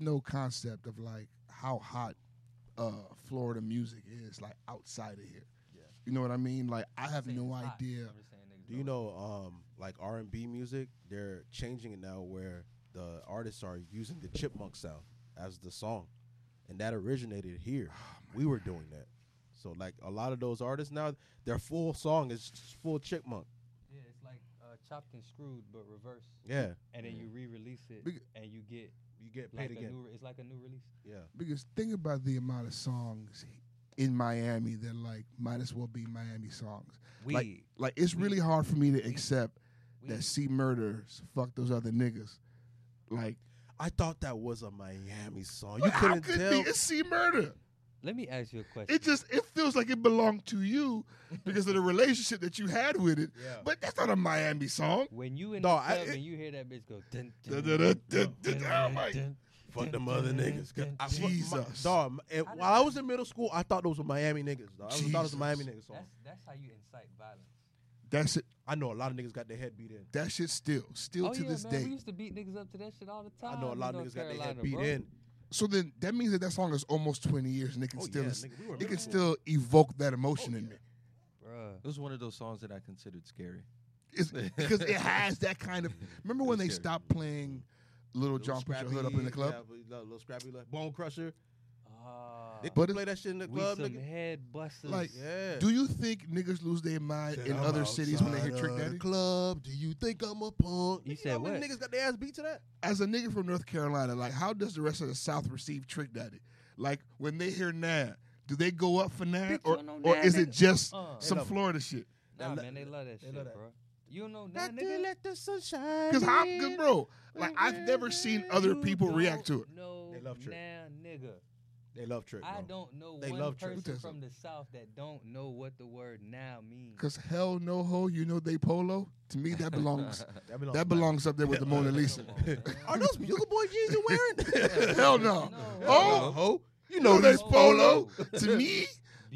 no concept of like how hot uh, Florida music is like outside of here. Yeah. You know what I mean? Like I have no idea. I'm just saying niggas Do you know, um, like R and B music, they're changing it now where the artists are using the chipmunk sound as the song, and that originated here. we were doing that, so like a lot of those artists now, their full song is full chipmunk. Yeah, it's like uh, chopped and screwed, but reverse. Yeah, And then you re-release it, Big- and you get you get paid a again. new. It's like a new release. yeah, Because think about the amount of songs in Miami that like might as well be Miami songs. We Like- Like it's really hard for me to we- accept we that C Murders fuck those other niggas. Like I thought that was a Miami song. You how couldn't could tell. be? It's C Murder. Let me ask you a question. It just it feels like it belonged to you because of the relationship that you had with it. Yeah. But that's not a Miami song. when you in Dog, the I- club it- and you hear that bitch go dun, Dun, dun, dun, dun, dun, dun, dun, dun, dun, Fuck dun, them dun, other dun, niggas. 'cause dun, I- dun. my- Jesus. dog. and How did while I was in middle school, I thought those were Miami niggas. Dog. I thought it was a Miami Jesus. nigga song. That's that's how you incite violence. That shit I know a lot of niggas got their head beat in. that shit still still oh to yeah, this man, day. we used to beat niggas up to that shit all the time. I know a lot of North niggas got their head beat bro. in. So then that means that that song is almost 20 years and it can Oh, still yeah, nigga, we it can still evoke that oh, emotion Oh, in yeah. me. Bruh. It was one of those songs that I considered scary. Because it has that kind of Remember when they scary. stopped playing Little Little John Put Your Hood Up in the club? Yeah, little, little scrappy, like Bone Crusher. They But could it- play that shit in the we club, some nigga. head busters. Like, Yeah. Do you think niggas lose their mind Said, in "I'm other cities when they hear outside Trick of the Daddy? club, do you think I'm a punk? You know said how many what? Niggas got their ass beat to that. As a nigga from North Carolina, like how does the rest of the South receive Trick Daddy? Like when they hear Nah, do they go up for Nah, Bitch, or you don't or know is Nah, it nigga. just Uh, some love it. Florida shit? nah, They man, they love that they shit, love that. bro. You don't know that, Got to nigga. let the sunshine. Because how, in. cause bro, like I've never seen other people react to it. don't They love Trick. Now, nigga. They love Trick. I bro. don't know They one love Trick. person Who from the south that don't know what the word now means. Cause hell no ho, you know they polo. To me, that belongs That belongs. that belongs up there with the Mona Lisa. Come on, man. Are those Bugle Boy jeans you're wearing? hell no. No. Oh, ho. You you know know they polo. polo. to me,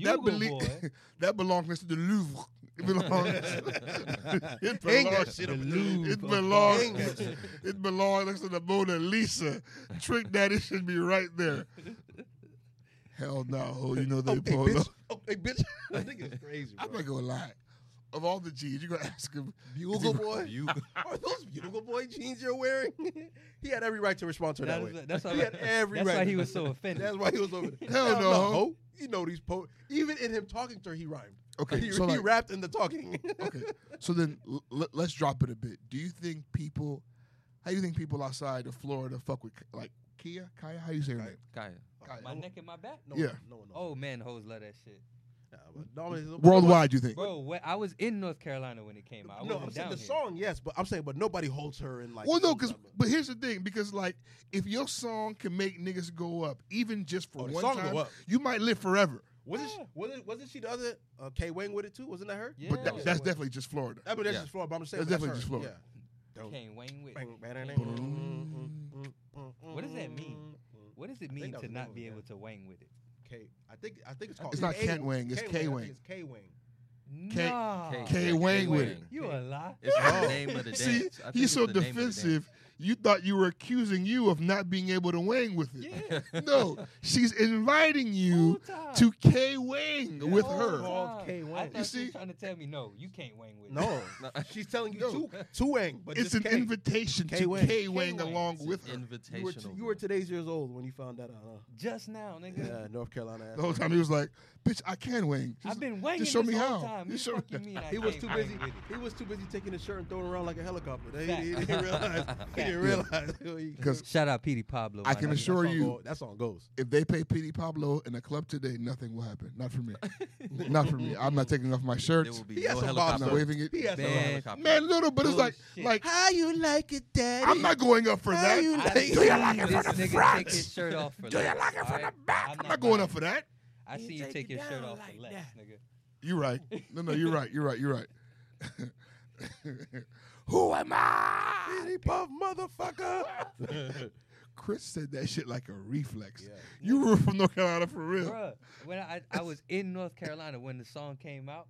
that Bugle beli- boy. that belongs to the Louvre. It belongs. it Hang that belongs. shit up The in the- Louvre It of belongs. Hang. It belongs next to the Mona Lisa. Trick Daddy should be right there. Hell no. You know they Okay, polo. bitch. Okay, bitch. I think it's crazy, I'm not gonna lie. Of all the jeans, you're gonna ask him. Bugle Boy. You Are those Bugle Boy jeans you're wearing? he had every right to respond to it that That's, way. that's, why, He had every that's right. why he was so offended. That's why he was over there. Hell no, ho. ho. You know these po. Even in him talking to her, he rhymed. Okay, he, so he like, rapped in the talking. okay. So then l- l- let's drop it a bit. Do you think people? How do you think people outside of Florida fuck with like Kia? Kaya? How you say her name? Kaya. Kaya. my neck and my back. No, Yeah. No, no. Oh man, hoes love that shit. Nah, but Worldwide, you think? Bro, wh- I was in North Carolina when it came out. I No, wasn't I'm saying the here. song, yes, but I'm saying, but nobody holds her in like. Well, no, because but here's the thing, because like if your song can make niggas go up, even just for Oh, the one song time, you might live forever. Wasn't Yeah. she, wasn't wasn't she the other uh, K Wang with it too? Wasn't that her? Yeah. But that, that's definitely just Florida. I mean, that's Yeah. just Florida. But I'm just saying That's but definitely her. just Florida. Yeah. Don't- Kane Wayne with. bang, bang, bang, Boom. What does that mean? Mm-hmm. What does it mean that to was not name be of able it. to wang with it? K. I think I think it's called. It's not Kent Wang, it's K K I Wang. think It's K Wang. K- Nah. K Wang with it. You a lie. It's Oh. the name of the dance. See, I think he's it's so the name of the dance. defensive. You thought you were accusing you of not being able to wang with it. Yeah. No, she's inviting you to K Wang with her. Called time. K I Wang. You see? trying to tell me no, you can't wang with it. No, No. she's telling you No. two two Wang, but It's an K. invitation K to Wang. K Wang K Wang. along It's with her. an You were, t- invitational. you were today's years old when you found that out. Huh? Just now, nigga. Yeah, North Carolina. The whole time he was like, "Bitch, I can wang." I've been wanging show this me how. time. Just You show me fucking mean He was too busy. He was too busy taking his shirt and throwing around like a helicopter. He, he, he didn't realize. He didn't realize. Because Shout out Petey Pablo. I my can nigga. assure that song you- go- that song goes. if they pay Petey Pablo in a club today, nothing will happen. Not for me. Not for me. I'm not taking off my There shirt. will be He has no some I'm bars, not waving it. He has No Man. some. helicopter. Man, no, no, but it's like, Bullshit. like How you like it, daddy? I'm not going up for How that. you like Do you like it this from the nigga front? take his shirt off for Do you less, like it from the alright? back? I'm I'm not not going up for that. I see you take your shirt off for less, nigga. You're right. No, no, you're right. You're right. You're right. Who am I? Petey Puff, motherfucker. Chris said that shit like a reflex. Yeah. You were from North Carolina for real. Bruh, when I, I was in North Carolina when the song came out,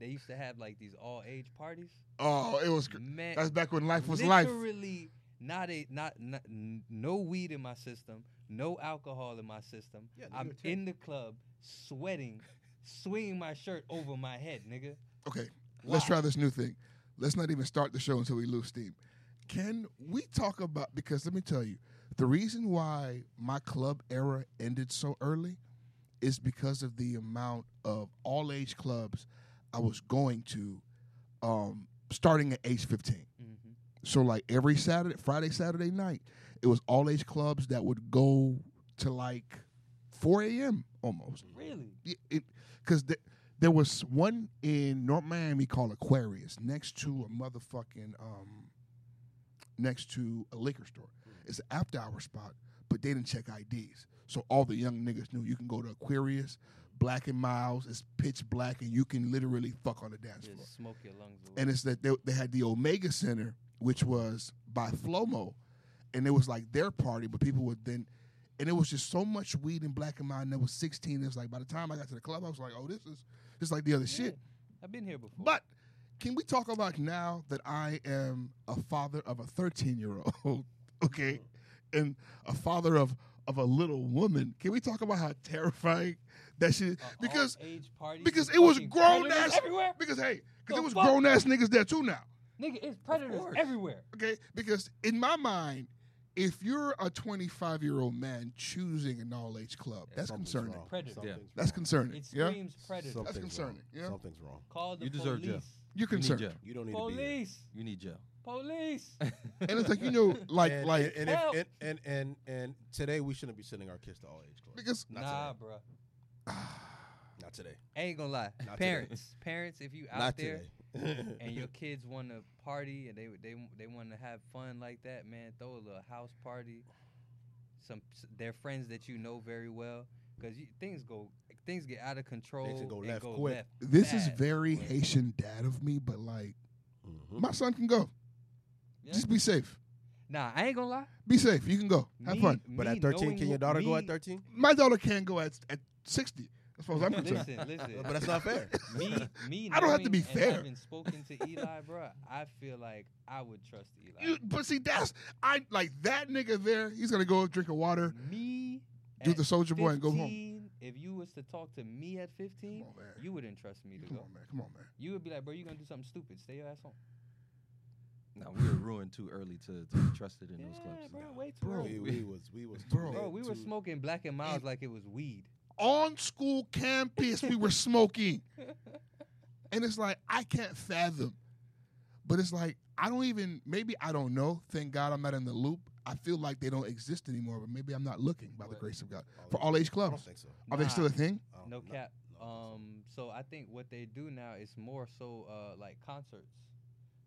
they used to have like these all age parties. Oh, it was. cr- Man, That's back when life was life. literally not a not, not n- no weed in my system, no alcohol in my system. Yeah, I'm in the club sweating, swinging my shirt over my head, nigga. Okay, let's try this new thing. Let's not even start the show until we lose steam. Can we talk about because let me tell you, the reason why my club era ended so early is because of the amount of all age clubs I was going to um, starting at age 15. Mm-hmm. So like every Saturday, Friday, Saturday night, it was all age clubs that would go to like 4 a.m. almost. Really? Because the, there was one in North Miami called Aquarius next to a motherfucking um, next to a liquor store. It's an after hour spot, but they didn't check IDs. So all the young niggas knew you can go to Aquarius, Black and Milds, it's pitch black, and you can literally fuck on the dance floor Just smoke your lungs away. and it's that they, they had the Omega Center, which was by Flomo, and it was like their party, but people would then, and it was just so much weed and Black and Mild. And there was 16. It was like by the time I got to the club, I was like, oh, this is just like the other Yeah, shit. I've been here before. But can we talk about now that I am a father of a 13 year old, okay, and a father of of a little woman? Can we talk about how terrifying that shit? is? Uh, a Because all-age party because it was grown ass everywhere. because hey, because it was grown ass niggas there too now. Nigga, it's predators everywhere. Okay, because in my mind, if you're a 25 year old man choosing an all age club, that's concerning. wrong. Predator. Something's That's concerning. It yeah, screams predator. Something's concerning, Wrong. yeah. Something's wrong. Call the You deserve police. jail. you're You need jail. You don't need to be. Police. You need jail. Police. And it's like you know, like and, like and, Help. if, and, and and and today we shouldn't be sending our kids to all age clubs. because Not nah, today. bro. Not today. I ain't gonna lie. Not today. parents, parents, if you out Not there today. and your kids want to party and they they they want to have fun like that, man, throw a little house party. Some s- their friends that you know very well, because things go things get out of control. can go and left go quick. left this is very bro. Haitian dad of me, but like Mhm. my son can go. Yeah. Just be safe. Nah, I ain't gonna lie. Be safe. You can go. Have Me- fun. But at 13, can your who- daughter go at 13? My daughter can go at at 60. As far as I'm concerned. Listen, listen. But that's not fair. me, me. I don't have to knowing be and fair. Having spoken to Eli, bro, I feel like I would trust Eli. You, but see, that's I like that nigga there. He's gonna go drink a water, me, do at the soldier boy, and go home. If you was to talk to me at 15, on, man. you wouldn't trust me to Come go. on, man. Come on, man. You would be like, bro, you gonna do something stupid. Stay your ass home. No, we were ruined too early to, to be trusted in those clubs. bro, way too Bro, we, early. we was we was Bro. Bro, we were smoking Black and Milds like it was weed. On school campus, we were smoking, and it's like I can't fathom. But it's like I don't even. Maybe I don't know. Thank God I'm not in the loop. I feel like they don't exist anymore, but maybe I'm not looking by the grace of God All for all age I don't clubs. think so. Are they still a thing? No no, cap. no, I don't think Um, so I think what they do now is more so uh like concerts.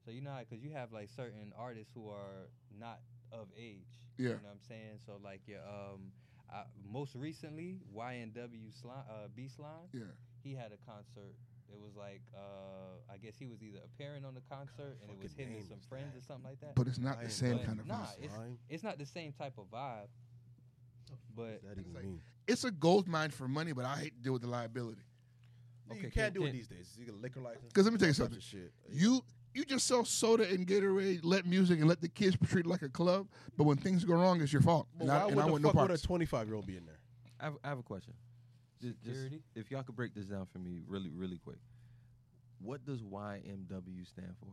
So you know because you have like certain artists who are not of age. Yeah. You know what I'm saying? So like your um, uh, most recently YNW Slime, uh, B Slime, Yeah. he had a concert. It was like uh, I guess he was either appearing on the concert and it was fucking him and some friends that? or something like that. But it's not I the same But kind of nah, vibe. it's it's not the same type of vibe. But What does that even like- It's a gold mine for money, but I hate to deal with the liability. Okay, you Okay, can't can- do it can- these days. You get a liquor license. 'Cause let me tell you something. Shit. You you just sell soda and Gatorade, let music, and let the kids treat it like a club. But when things go wrong, it's your fault. But and why I, and would I the want no fuck would a 25 year old be in there? I have, I have a question. Ju- just if y'all could break this down for me really, really quick. What does YMW stand for?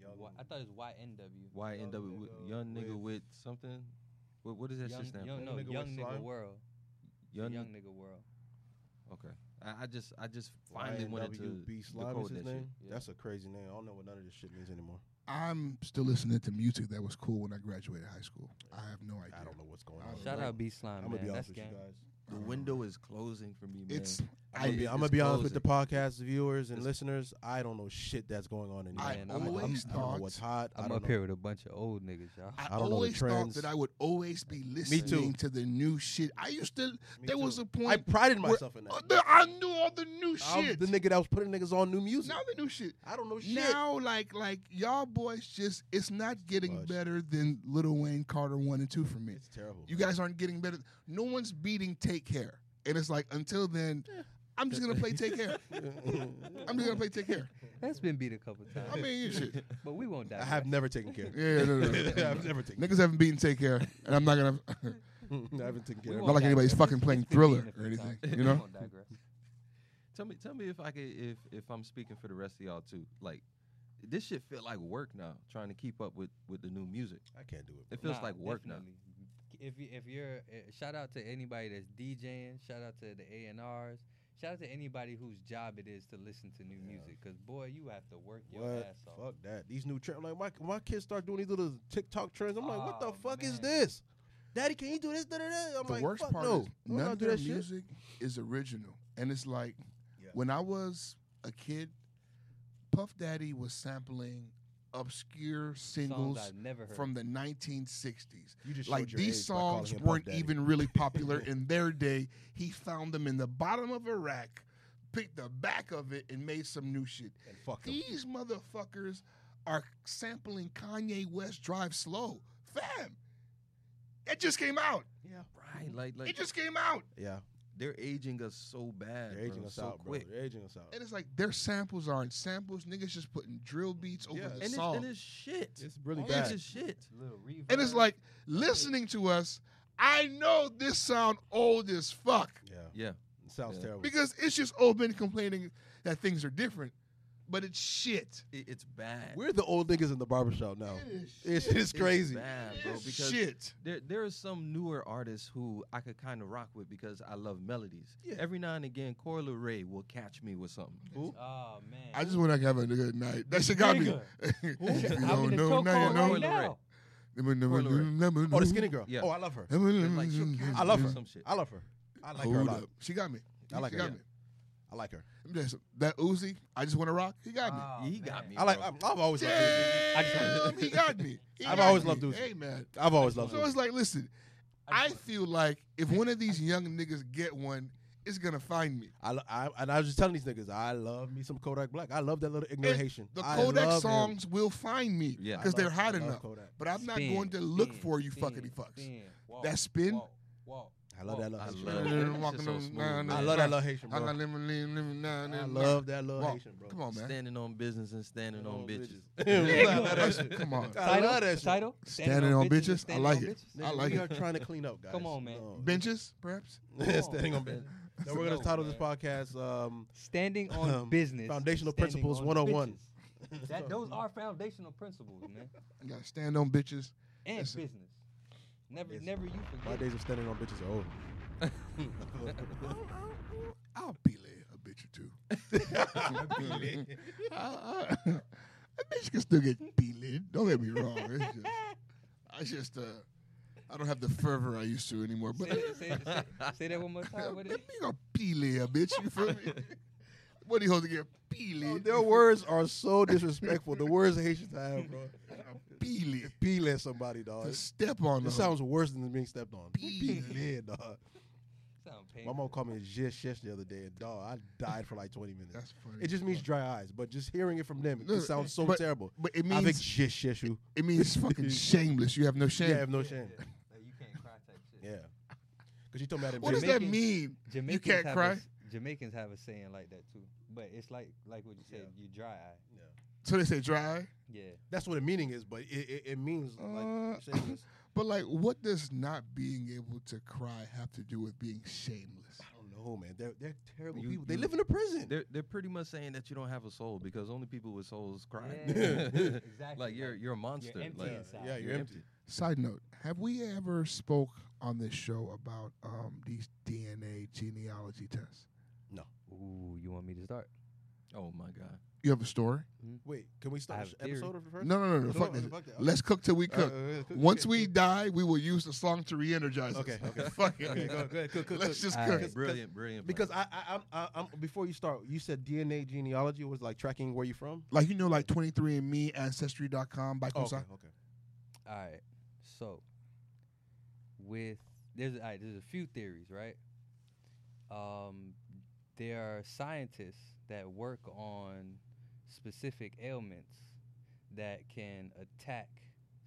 Y- I thought it was YNW. YNW, with young nigga with- with something. What, what does that young, shit stand young, for? no, Young nigga young nigga world. Young, young nigga world. Okay. I, I just, I just finally wanted to YNWB Slime is decode his that name. Yeah. That's a crazy name. I don't know what none of this shit means anymore. I'm still listening to music that was cool when I graduated high school. I have no idea. I don't know what's going on. Shout know. out B Slime, I'm man. gonna be That's honest with you gang. guys. The window is closing for me, man. It's I'm gonna be, I'm gonna be honest with the podcast viewers and It's- listeners. I don't know shit that's going on anymore. I Man, I, I'm- don't- always I don't know thought- what's hot. I I'm don't up know. here with a bunch of old niggas, y'all. I, I don't know the always thought trends. that I would always be too. listening to the new shit. I used to. Me there too. was a I point. I prided where- myself in uh, that. the- I knew all the new I'm shit. the nigga that was putting niggas on new music. now the new shit. I don't know shit. Now, like, like y'all boys, just it's not getting Fudge. better than Little Wayne Carter one and two for me. it's terrible. You guys aren't getting better. No one's beating Take Care, and it's like until then, I'm just gonna play Take Care. I'm just gonna play Take Care. That's been beat a couple times. I mean, you shit. but we won't die. I have never taken care. Yeah, no, no, no. I've never taken. Niggas haven't beaten Take Care, and I'm not gonna. I haven't taken care. We of Not like won't anybody's digress. fucking playing It's been Thriller a or few anything, times. you know? Won't digress. Tell me, tell me if I could, if if I'm speaking for the rest of y'all too. Like, this shit feel like work now. Trying to keep up with with the new music. I can't do it. It feels Nah, like work definitely. If you, if you're uh, shout out to anybody that's DJing, shout out to the A and R's, shout out to anybody whose job it is to listen to new Yeah. music. Cause boy, you have to work your What? ass off. Fuck that. These new trends. Like my my kids start doing these little TikTok trends. I'm like, what the Oh, fuck is this? Daddy, can you do this? Da, da, da. I'm the like, worst fuck part no. is none of do their that shit. music is original, and it's like Yeah. when I was a kid, Puff Daddy was sampling obscure singles never from the 1960s. You just Like these age by calling songs weren't even really popular in their day. He found them in the bottom of a rack, picked the back of it, and made some new shit. and fuck him. These motherfuckers are sampling Kanye West Drive Slow. Fam, it just came out. Yeah, Right. Like like It just came out. yeah. They're aging us so bad. They're aging bro, us so out, quick. bro. They're aging us out. And it's like their samples aren't samples. Niggas just putting drill beats over Yeah. the And it's, song. and it's shit. It's really All bad. It's just shit. little reverb. and it's like listening to us. I know this sound old as fuck Yeah, Yeah. it sounds Yeah. terrible. because it's just old men complaining that things are different, but it's shit. It, it's bad. We're the old niggas in the barbershop now. It is It's shit. it's crazy. bad, bro. is Because shit. there there are some newer artists who I could kind of rock with because I love melodies. Yeah. Every now and again, Coi Leray will catch me with something. Who? oh man. I just want to have a good night. That shit got me. Nigga. If you I'm don't the know, now you right now. Oh, the skinny girl. Yeah. Oh, I love her. It's like I love her. Some shit. I love her. I like Hold her a lot. up. She got me. I like she her, got yeah. me. I like her. Let me tell you something. That Uzi, I just want to rock. He got me. Oh, he got man. me. I like. bro. I'm, I've always loved Uzi. I just- Damn, he got me. He I've got always me. loved Uzi. Hey man. I've always loved So Uzi. it's like, listen, I I feel like if one of these young niggas get one, it's gonna find me. I, I and I was just telling these niggas, I love me some Kodak Black. I love that little ignorant And Haitian. The Kodak love him. songs will find me because I they're hot enough. Kodak. But I'm not going to look spin, for you spin, fuckity fucks. spin, walk, That spin? walk, walk, I love that little I Haitian. love bro. that. That Walking so smooth, man. I love that little Haitian, I bro. got lemon, lemon, lemon, lemon, I love that little Walk. Haitian, bro. Come on, man. Standing on business and standing on bitches. I love that shit. Come on. I love that shit. Title? Standing on bitches? I like it. I Nigga, like we are trying to clean up, guys. Come on, man. No. Benches, perhaps. Standing on business. No, we're gonna No, title man. this podcast um, Standing on Um, business. Foundational standing Principles on 101. bitches. That, those are foundational principles, man. You gotta stand on bitches. And Listen. business. Never, Yes. never you My days of standing on bitches are over. I'll peel a bitch or two. I- I- a bitch can still get peeled. Don't get me wrong. It's just, I just, uh, I don't have the fervor I used to anymore. But say, say, say, say that one more time. What you it, gonna peel a bitch? You feel me? what do you hold to get Bro, peeled? their words are so disrespectful. The words the Haitians have, bro. Peel it. Peeling somebody, dog. To step on This them. sounds worse than being stepped on. Peeling. Peeling, dog. sound My mom called me a shish shish the other day, and dog, I died for like 20 minutes. That's funny. It just means dry eyes, but just hearing it from them, it No, sounds so but- terrible. but it Avec means shish shish you. it means fucking shameless. You have no shame. Yeah, I have no shame. Like, you can't cry type shit. Yeah. Because you told me I didn't What does that Jamaicans- mean? Jamaicans can't have cry? A, s- Jamaicans have a saying like that too, but it's like like what you said. Yeah. You dry eye. So they say dry. Yeah. That's what the meaning is, but it, it, it means Uh, like shameless. But like, what does not being able to cry have to do with being shameless? I don't know, man. They're they're terrible You- people. They live in a prison. They're they're pretty much saying that you don't have a soul because only people with souls cry. Yeah, exactly. like you're you're a monster. empty like, inside. Yeah, you're empty. Side note: Have we ever spoke on this show about um, these DNA genealogy tests? No. Ooh, you want me to start? Oh my god. You have a story? Wait, can we I start have the episode of the first? No, no, no, no. No, fuck no, this. fuck that. Let's cook till we Uh, cook. uh, cook, Once cook, we die, we will use the song to re-energize us. Okay, okay. fuck it. Okay, go, go ahead, cook, cook, Let's cook. just All cook. right. Brilliant, brilliant. Because plan. I, I, I'm, I, I'm before you start, you said DNA genealogy was like tracking where you're from. Like you know, like 23andMe, Ancestry.com, by Oh, okay, Kosa. okay. All right. So, with there's all right, there's a few theories, right? Um, there are scientists that work on specific ailments that can attack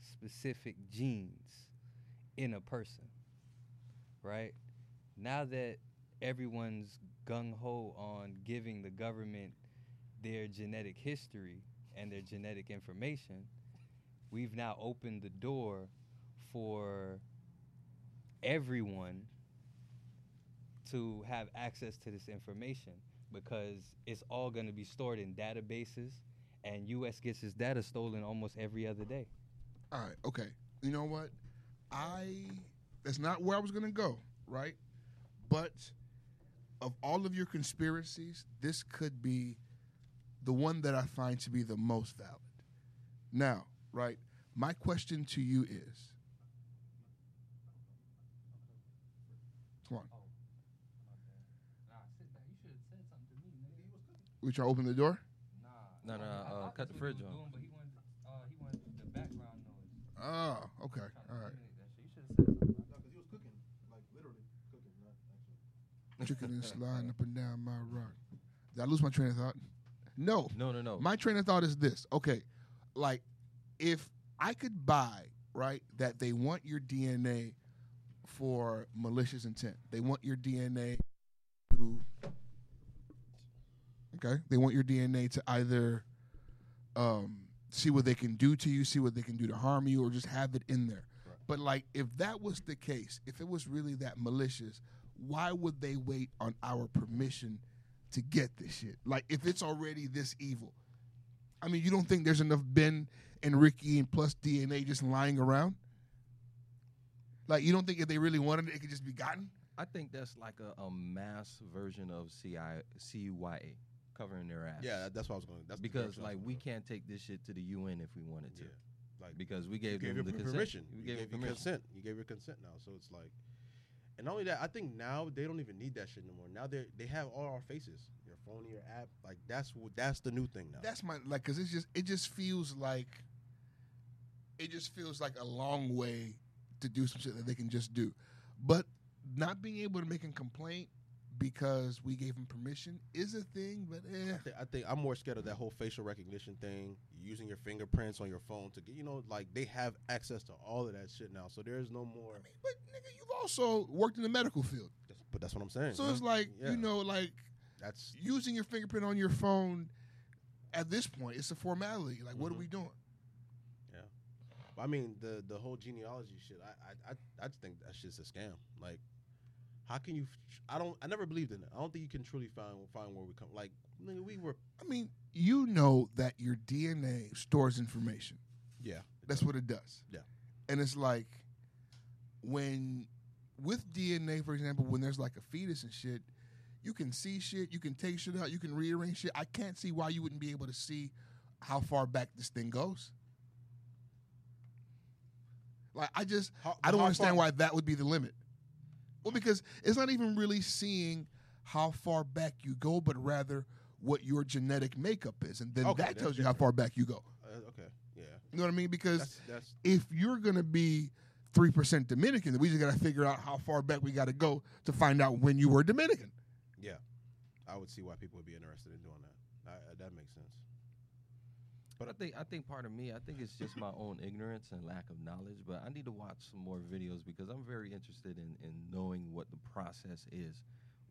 specific genes in a person, right? Now that everyone's gung ho on giving the government their genetic history and their genetic information, we've now opened the door for everyone to have access to this information because it's all going to be stored in databases and US gets its data stolen almost every other day. All right, okay. You know what? I that's not where I was gonna go, right? But of all of your conspiracies, this could be the one that I find to be the most valid. Now, right? My question to you is Come on. We try to open the door? No, no, uh, cut the fridge on. But he wanted, uh, he wanted the background noise. Oh, okay. All right. You should have said something. because he was cooking, like literally cooking, not actually. Chicken and sliding up and down my rock. Did I lose my train of thought? No. No, no, no. My train of thought is this. Okay, like if I could buy right that they want your DNA for malicious intent. They want your DNA to. Okay, they want your DNA to either um, see what they can do to you, see what they can do to harm you, or just have it in there. Right. But like, if that was the case, if it was really that malicious, why would they wait on our permission to get this shit? Like, if it's already this evil, I mean, you don't think there's enough Ben and Ricky and plus DNA just lying around? Like, you don't think if they really wanted it, it could just be gotten? I think that's like a, a mass version of CI, CYA covering their ass. Yeah, that's what I was going. That's because direction I was like we can't take this shit to the UN if we wanted to, Yeah. Like because we you gave, gave them your the per- consent. permission. We You gave, gave them your permission. consent. You gave your consent now. So it's like, and not only that, I think now they don't even need that shit no more. Now they they have all our faces, your phone, your app. Like that's what that's the new thing now. That's my like, cause it's just it just feels like it just feels like a long way to do some shit that they can just do, but not being able to make a complaint because we gave them permission is a thing. But eh, I, thi- I think I'm more scared of that whole facial recognition thing, using your fingerprints on your phone to get, you know, like they have access to all of that shit now. So there's no more. I mean, but nigga, you've also worked in the medical field, That's- but that's what I'm saying. so yeah. it's like Yeah. you know, like that's using your fingerprint on your phone. At this point, it's a formality. Like, what are Mhm. we doing? Yeah, I mean, the the whole genealogy shit. I I I, I just think that shit's a scam. Like, how can you? I don't. I never believed in it. I don't think you can truly find find where we come. Like, nigga, we were. I mean, you know that your DNA stores information. Yeah. That's what it does. Yeah. And it's like when with DNA, for example, when there's like a fetus and shit, you can see shit, you can take shit out, you can rearrange shit. I can't see why you wouldn't be able to see how far back this thing goes. Like I just How, I don't understand far- why that would be the limit. Well, because it's not even really seeing how far back you go, but rather what your genetic makeup is, and then Okay, that tells you how far back you go. Uh, okay. Yeah. You know what I mean? Because That's that's if you're gonna be three percent Dominican, then we just gotta figure out how far back we gotta go to find out when you were Dominican. yeah. I would see why people would be interested in doing that. I, I- that makes sense. But I think I think part of me, I think it's just my own ignorance and lack of knowledge. But I need to watch some more videos because I'm very interested in, in knowing what the process is.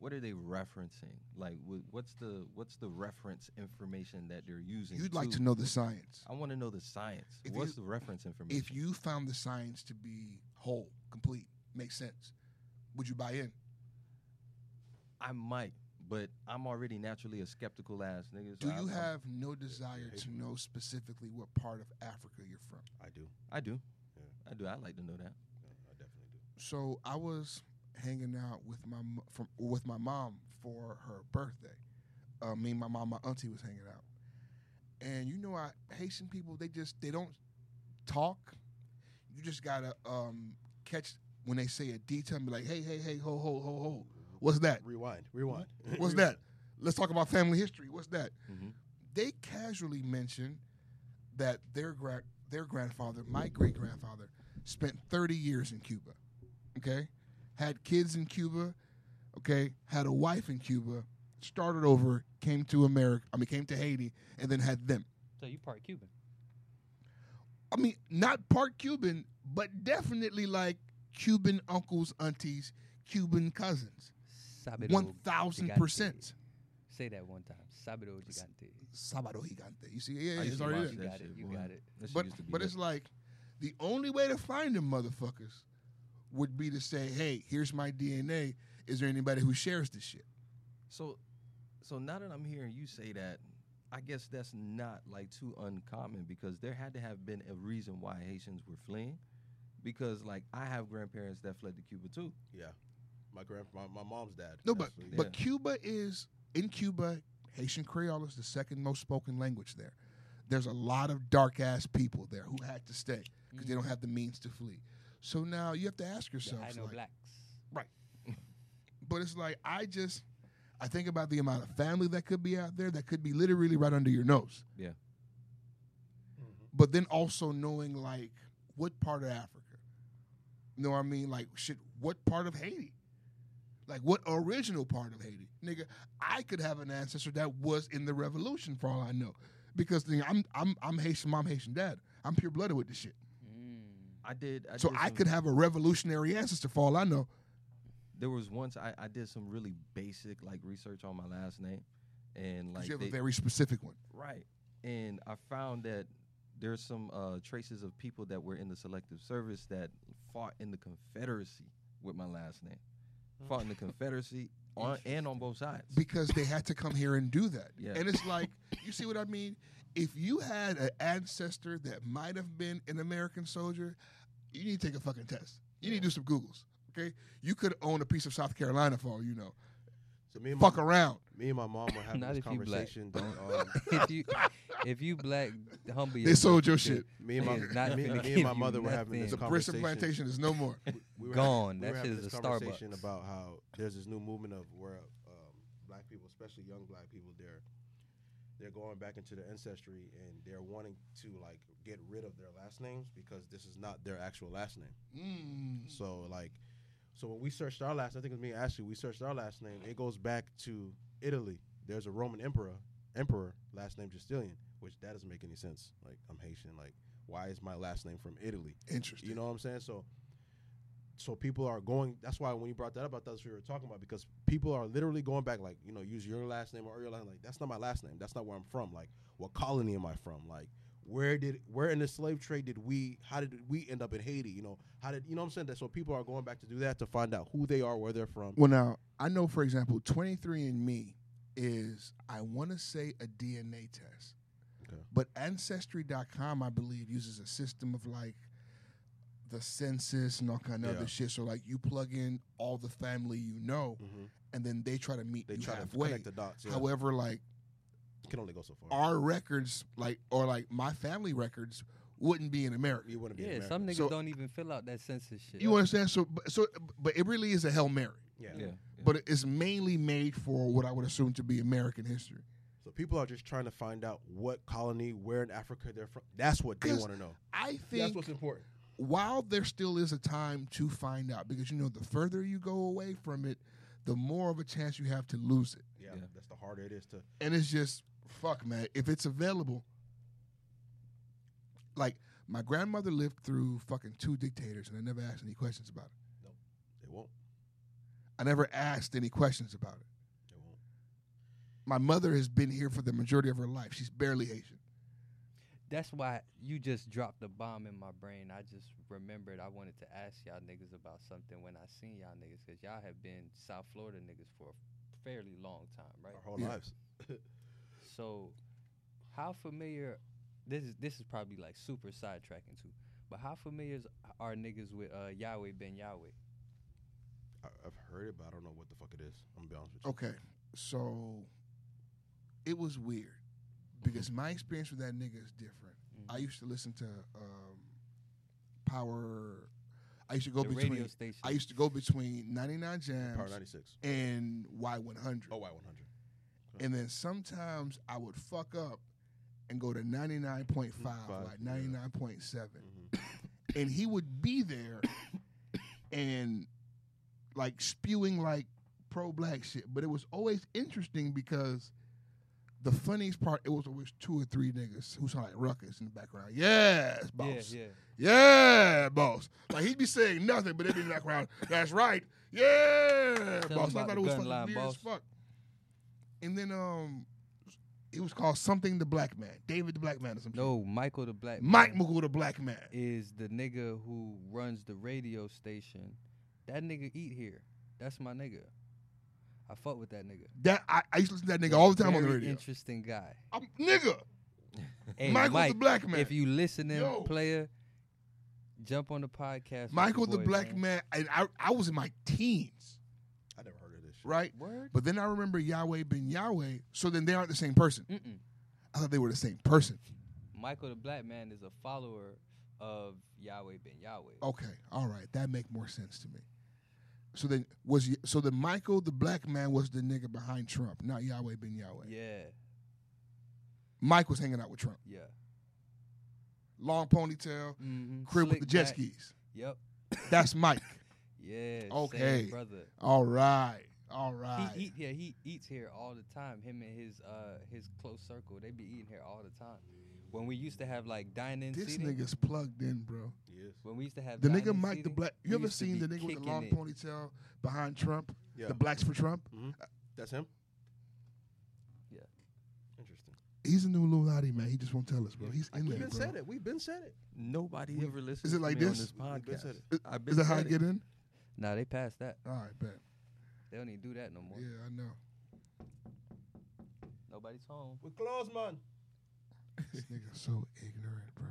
What are they referencing? Like, what's the what's the reference information that they're using? You'd like to know the science. I want to know the science. If what's you- the reference information? If you found the science to be whole, complete, makes sense, would you buy in? I might, but I'm already naturally a skeptical ass nigga. Do so I- you I'm- have no desire hate to me. know specifically what part of Africa you're from? I do. I do. Yeah. I do. I like to know that. Yeah, I definitely do. So I was hanging out with my mo- from with my mom for her birthday. Uh, me and my mom, my auntie was hanging out, and you know, I Haitian people they just they don't talk. You just gotta um, catch when they say a detail and be like, hey, hey, hey, ho, ho, ho, ho. What's that? Rewind. Rewind. What's that? Let's talk about family history. What's that? hmm They casually mention that their gra- their grandfather, my great grandfather, spent 30 years in Cuba. Okay, had kids in Cuba. Okay, had a wife in Cuba. Started over, came to America. I mean, came to Haiti, and then had them. So you part Cuban. I mean, not part Cuban, but definitely like Cuban uncles, aunties, Cuban cousins. Sábado 1000%. Say that one time. Sábado gigante. Sábado gigante. You see, yeah, I it's already there. You that got it, you boy. got it. But used to be but lit. it's like the only way to find them motherfuckers would be to say, "Hey, here's my DNA. Is there anybody who shares this shit?" So, so now that I'm hearing you say that, I guess that's not like too uncommon because there had to have been a reason why Haitians were fleeing. Because like I have grandparents that fled to Cuba too. Yeah, my grand, my, my mom's dad. No, but actually. but Cuba is in Cuba. Haitian Creole is the second most spoken language there. There's a lot of dark ass people there who had to stay because they don't mm. have the means to flee. So now you have to ask Yeah, yourself, I know like, blacks. Right. but it's like I just I think about the amount of family that could be out there that could be literally right under your nose. Yeah. Mm-hmm. But then also knowing like what part of Africa. You know what I mean? Like shit, what part of Haiti? Like what original part of Haiti? Nigga, I could have an ancestor that was in the revolution for all I know. Because nigga, I'm I'm I'm Haitian mom, Haitian dad. I'm pure blooded with this shit. Mm. I did. I so did I could have a revolutionary ancestor for all I know. There was once I, I did some really basic like research on my last name, and like you have they- a very specific one. Right. And I found that there's some uh, traces of people that were in the selective service that fought in the Confederacy with my last name. Fought in the Confederacy on and on both sides. because they had to come here and do that. Yeah. And it's like, you see what I mean? If you had an ancestor that might have been an American soldier, you need to take a fucking test. You need to do some Googles. Okay? You could own a piece of South Carolina for all you know. so me and Fuck my, around. me and my mom were having Not this if you black. conversation. that, um, if you if you black, humble They sold your because shit. me and my Niggas not me, me and my mother were having nothing. this The conversation. Bristle plantation is no more. we were Gone. Having, That we shit is a conversation Starbucks. about how there's this new movement of where um, black people, especially young black people, they're they're going back into their ancestry and they're wanting to like get rid of their last names because this is not their actual last name. Mm. So like, so when we searched our last, I think it was me and Ashley. We searched our last name. It goes back to Italy. There's a Roman emperor, emperor last name Justinian, which that doesn't make any sense. Like I'm Haitian. Like why is my last name from Italy? Interesting. You know what I'm saying? So, so people are going. That's why when you brought that up, I thought that's what you were talking about because people are literally going back, like you know, use your last name or your last name. Like that's not my last name. That's not where I'm from. Like what colony am I from? Like where did where in the slave trade did we? How did we end up in Haiti? You know how did you know what I'm saying? That so people are going back to do that to find out who they are, where they're from. Well, now, I know, for example, 23andMe is, I want to say, a DNA test. Okay. But Ancestry.com, I believe, uses a system of like the census and all kind of Yeah. other shit. So, like, you plug in all the family you know, Mhm. and then they try to meet They you try to halfway. connect the dots. Yeah. However, like, can only go so far. our records, like, or like my family records, wouldn't be in America. you wouldn't be Yeah, American. some niggas So- don't even fill out that census shit. You understand? So, but- so, but it really is a hail mary. yeah. Yeah. yeah. But it's mainly made for what I would assume to be American history. So people are just trying to find out what colony, where in Africa they're from. That's what they want to know. I think That's what's important. while there still is a time to find out, because you know, the further you go away from it, the more of a chance you have to lose it. Yeah, Yeah. that's the harder it is to. And it's just, fuck, man. If it's available, like my grandmother lived through fucking two dictators, and I never asked any questions about it. No, they won't. I never asked any questions about it. They won't. My mother has been here for the majority of her life. She's barely Asian. That's why you just dropped the bomb in my brain. I just remembered I wanted to ask y'all niggas about something when I seen y'all niggas, because y'all have been South Florida niggas for a fairly long time, right? Our whole Yeah. lives. So, how familiar? This is this is probably like super sidetracking too. But how familiar is- are niggas with uh, Yahweh Ben Yahweh? I, I've heard it, but I don't know what the fuck it is. I'm gonna be honest with you. Okay, so it was weird because my experience with that nigga is different. I used to listen to um, Power. I used to go the between. I used to go between 99 Jams Power 96. and Y100. Oh, Y100. And then sometimes I would fuck up and go to 99.5, Five, like yeah. 99.7. Mhm. And he would be there and like spewing like pro black shit. But it was always interesting because the funniest part, it was always two or three niggas who sound like ruckus in the background. Yes, boss. yeah, yeah. Yeah, boss. Like he'd be saying nothing, but it'd be in the background. That's right. Yeah, tell boss. I thought it was fucking line weird boss. as fuck. And then um, it was called something the Black Man, David the Black Man or something. No, Michael the Black Mike McGool the Black Man. is the nigga who runs the radio station. That nigga eat here. That's my nigga. I fuck with that nigga. That I, I used to listen to that nigga all the time on the radio. Interesting guy. I'm, nigga, Hey, Michael Mike, the Black Man. If you listening, Yo. player, jump on the podcast. Michael the boy, Black Man. And I I was in my teens, I never heard of this shit. right? Word. But then I remember Yahweh Ben Yahweh. So then they aren't the same person. Mm-mm. I thought they were the same person. Michael the Black Man is a follower of Yahweh Ben Yahweh. Okay, all right, that make more sense to me. So then was so then Michael the Black Man was the nigga behind Trump, not Yahweh Ben Yahweh. Yeah, Mike was hanging out with Trump. yeah. Long ponytail, Mm-hmm. crib with the jet skis. Yep. That's Mike. Yeah. Okay. brother. all right, all right. He eat, yeah, he eats here all the time. Him and his uh his close circle, they be eating here all the time. When we used to have like dine-in this seating, nigga's plugged in, bro. Yes. when we used to have The nigga dine-in Mike the Black. You ever seen the nigga with the long it. ponytail behind Trump? Yeah. The blacks for Trump. hmm That's him. Yeah. Interesting. He's a new Illuminati man. He just won't tell us, bro. He's in there. We've been bro. said it. We've been said it. Nobody We- ever listens. is it to like me this? on this We've been podcast? said it. Is, I've is been that how I said get in? Nah, they passed that. All right, bet. They don't even do that no more. Yeah, I know. Nobody's home. We're closed, man. This nigga's so ignorant, bro.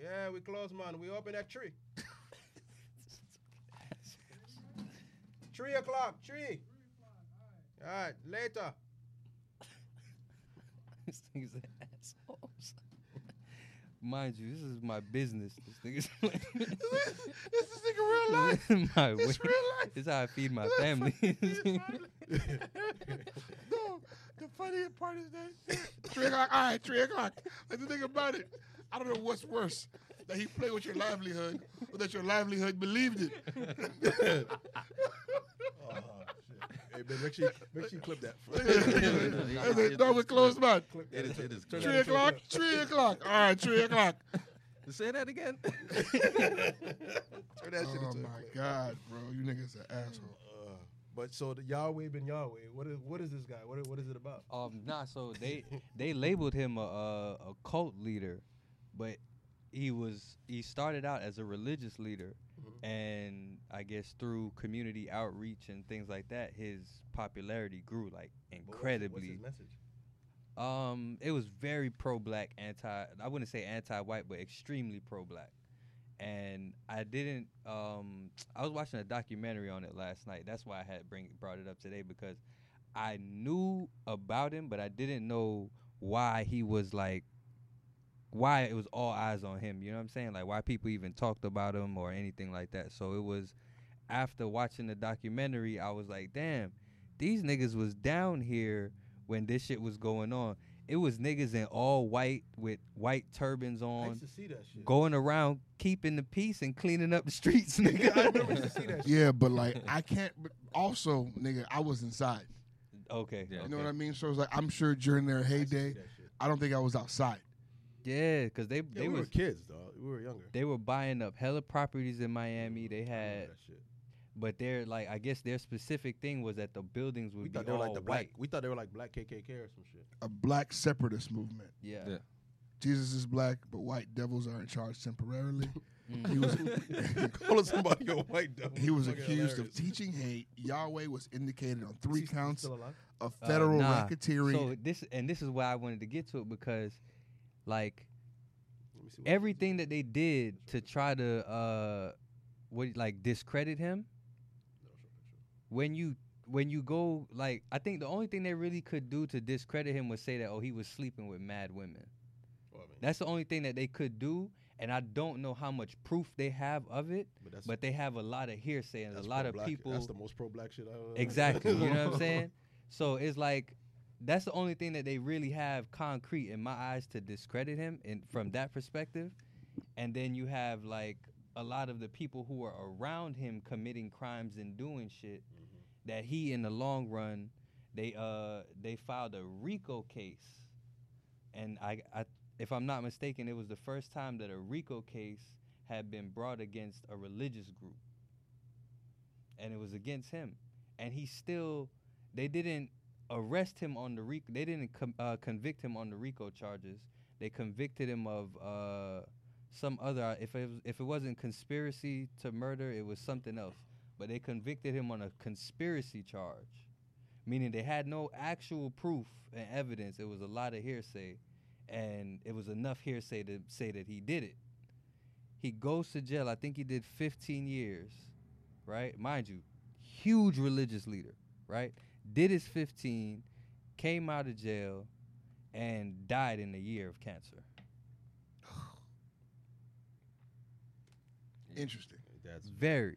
Yeah, we closed, man. We open at three. Three o'clock. Three. All right, later. this nigga's an asshole. Mind you, this is my business. This nigga's this is nigga real life. my It's way. real life. This is how I feed my Look, family. no, the funniest part is that three o'clock. All right, three o'clock. Like the thing about it, I don't know what's worse. That he played with your livelihood, or that your livelihood believed it. Oh, Hey, man, make sure you, make sure you clip that. That's it. no, we're closed mouth. It is. It is. Three that o'clock. Three o'clock. All right, three o'clock. Say that again. Turn that shit Oh into a my clip. god, bro, you niggas an asshole. But so the Yahweh ben Yahweh. What is what is this guy? What is, what is it about? um, nah. So they they labeled him a, a a cult leader, but he was he started out as a religious leader, Mhm. and I guess through community outreach and things like that, his popularity grew like What was- incredibly. What's his message? Um, it was very pro-black, anti. I wouldn't say anti-white, but extremely pro-black. And I didn't. Um, I was watching a documentary on it last night. That's why I had bring brought it up today because I knew about him, but I didn't know why he was like, why it was all eyes on him. You know what I'm saying? Like why people even talked about him or anything like that. So it was after watching the documentary, I was like, damn, these niggas was down here when this shit was going on. It was niggas in all white with white turbans I on, used to see that shit. going around keeping the peace and cleaning up the streets, nigga. I remember used to see that shit. Yeah, but like I can't. But also, nigga, I was inside. okay, Yeah. You know what I mean? So it's like I'm sure during their I used to see heyday, that shit. I don't think I was outside. yeah, because they Yeah, they we was were kids, dog. We were younger. they were buying up hella properties in Miami. They had, that shit. But their like I guess their specific thing was that the buildings would We be thought they were all like the white. black. We thought they were like black KKK or some shit. A black separatist movement. Yeah. Yeah. Jesus is black, but white devils are in charge temporarily. Mm. He was Calling somebody a white devil. he was Fucking accused hilarious. of teaching hate. Yahweh was indicated on Is three he counts Still alive? of Uh, federal nah. racketeering. So this and this is why I wanted to get to it because, like, Let me see what- everything that they did to try to uh, what like discredit him. When you when you go like, I think the only thing they really could do to discredit him was say that oh he was sleeping with mad women. Well, I mean, That's the only thing that they could do, and I don't know how much proof they have of it. but that's, But they have a lot of hearsay and a that's lot of pro-black- people. That's the most pro-black shit I ever. Exactly. you know what I'm saying? So it's like that's the only thing that they really have concrete in my eyes to discredit him and from that perspective. And then you have like a lot of the people who are around him committing crimes and doing shit mm-hmm. That he in the long run they uh they filed a RICO case. And I, I if I'm not mistaken, it was the first time that a RICO case had been brought against a religious group. and it was against him, and he still they didn't arrest him on the RICO. They didn't com- uh, convict him on the RICO charges. They convicted him of uh, some other. If it was, if it wasn't conspiracy to murder, it was something else. But they convicted him on a conspiracy charge, meaning they had no actual proof and evidence. It was a lot of hearsay, and it was enough hearsay to say that he did it. He goes to jail. I think he did 15 years, right? Mind you, huge religious leader, right? Did his 15, came out of jail, and died in a year of cancer. Interesting. That's Very.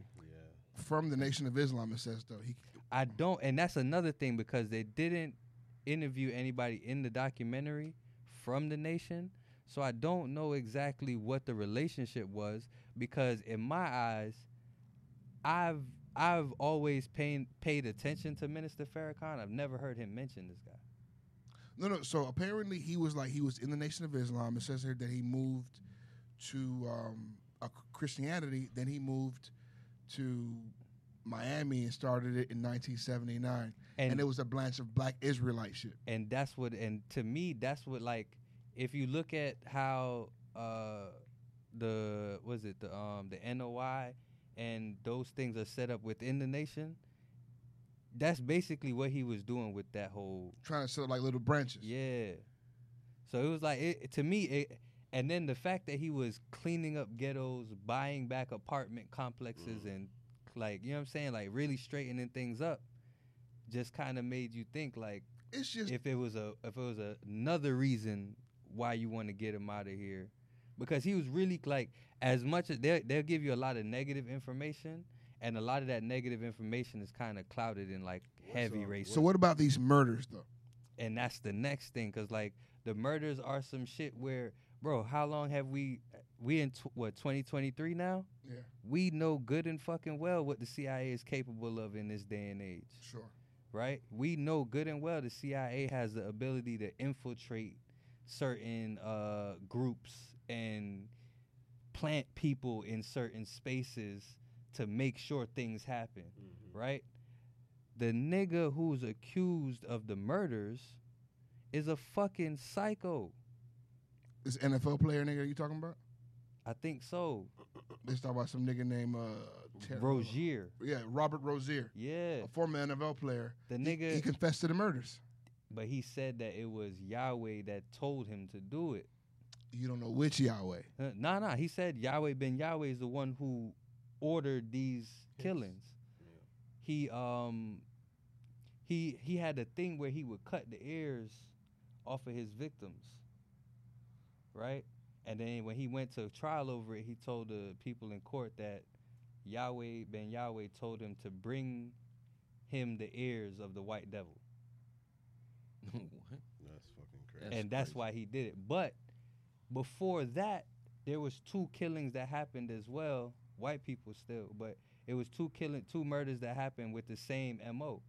From the Nation of Islam, it says though he I don't, and that's another thing because they didn't interview anybody in the documentary from the nation, so I don't know exactly what the relationship was. Because in my eyes, I've I've always paid paid attention to Minister Farrakhan. I've never heard him mention this guy. No, no. So apparently he was like he was in the Nation of Islam. It says here that he moved to um, a Christianity. Then he moved to Miami and started it in 1979. And, And it was a branch of Black Israelite shit. and that's what and to me that's what like if you look at how uh the was it the um the NOI and those things are set up within the nation that's basically what he was doing with that whole Trying to set up like little branches. yeah so it was like it, to me it and then the fact that he was cleaning up ghettos buying back apartment complexes mm. and like you know what I'm saying like really straightening things up just kind of made you think like It's just if it was a if it was a, another reason why you want to get him out of here because he was really like as much as they'll, they'll give you a lot of negative information and a lot of that negative information is kind of clouded in like heavy racism so. What about these murders though? and that's the next thing because like the murders are some shit where bro how long have we we in tw- what 2023 now Yeah, we know good and fucking well what the cia is capable of in this day and age sure. right? We know good and well the CIA has the ability to infiltrate certain uh, groups and plant people in certain spaces to make sure things happen, Mm-hmm. right? The nigga who's accused of the murders is a fucking psycho. This NFL player nigga you talking about? I think so. Let's talk about some nigga named uh, Ter- Rozier. Yeah, Robert Rozier, Yeah. a former NFL player. The nigga he confessed to the murders. but he said that it was Yahweh that told him to do it. You don't know which Yahweh. Uh, Nah, nah. He said Yahweh Ben Yahweh is the one who ordered these killings. He um he he had a thing where he would cut the ears off of his victims. Right? And then when he went to trial over it, he told the people in court that Yahweh Ben Yahweh told him to bring him the ears of the white devil. what? That's fucking crazy. And that's crazy. why he did it. But before that, there was two killings that happened as well. White people still, but it was two killing, two murders that happened with the same mo.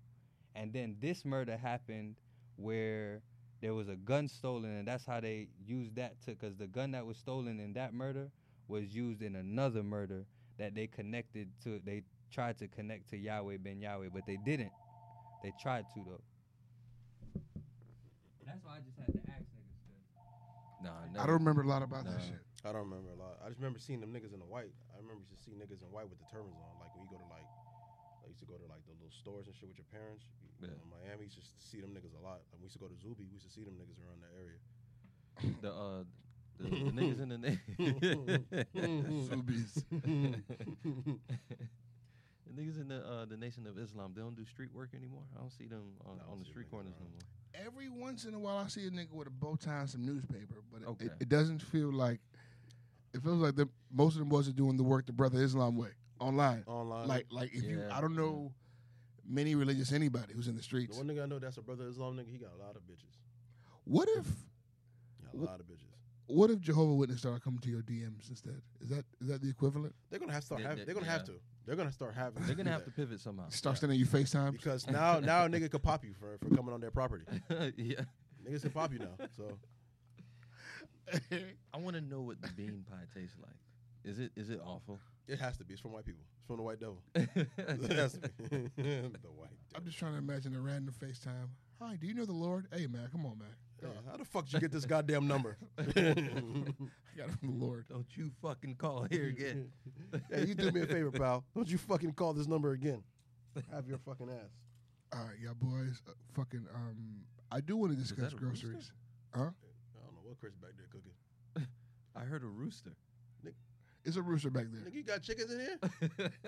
And then this murder happened where there was a gun stolen, and that's how they used that to, because the gun that was stolen in that murder was used in another murder that they connected to. They tried to connect to Yahweh Ben Yahweh, but they didn't. They tried to though. That's why I just had to ask niggas. 'cause Nah, I never. don't remember a lot about that shit. I don't remember a lot. I just remember seeing them niggas in the white. I remember used to see niggas in white with the turbans on. Like when you go to like, I used to go to like the little stores and shit with your parents. You, Yeah. In Miami, you used to see them niggas a lot. Like, we used to go to Zuby. We used to see them niggas around that area. The uh, the, the niggas in the name. Zubies. the niggas in the uh, the Nation of Islam, they don't do street work anymore. I don't see them on, No, on don't the street them niggas corners no more. Every once in a while, I see a nigga with a bow tie and some newspaper, but it, Okay. it, it doesn't feel like. It feels like the most of them boys are doing the work the brother Islam way online. Online. Like, like if you, I don't know many religious anybody who's in the the streets. one nigga I know that's a brother Islam nigga. He got a lot of bitches. What if, He got a Wh- lot of bitches. what if Jehovah Witness started coming to your DMs instead? Is that is that the equivalent? They're gonna have to start They- having. they- They're gonna have yeah. to. They're gonna start having. They're gonna do have to pivot somehow. Start sending you FaceTime. because now now a nigga could pop you for for coming on their property. yeah. Niggas can pop you now. So I want to know what the bean pie tastes like. Is it is it awful? It has to be. It's from white people. It's from the white devil. it has to be. the white I'm just trying to imagine a random FaceTime. Hi, do you know the Lord? Hey, man, come on, man. Yeah, how the fuck did you get this goddamn number? I got it from the Lord. Don't you fucking call here again. hey, you do me a favor, pal. Don't you fucking call this number again. Have your fucking ass. All right, y'all boys. Uh, fucking, um, I do want to Was that discuss a groceries. I don't know what Chris back there cooking. I heard a rooster. It's a rooster back there. Nigga, you got chickens in here?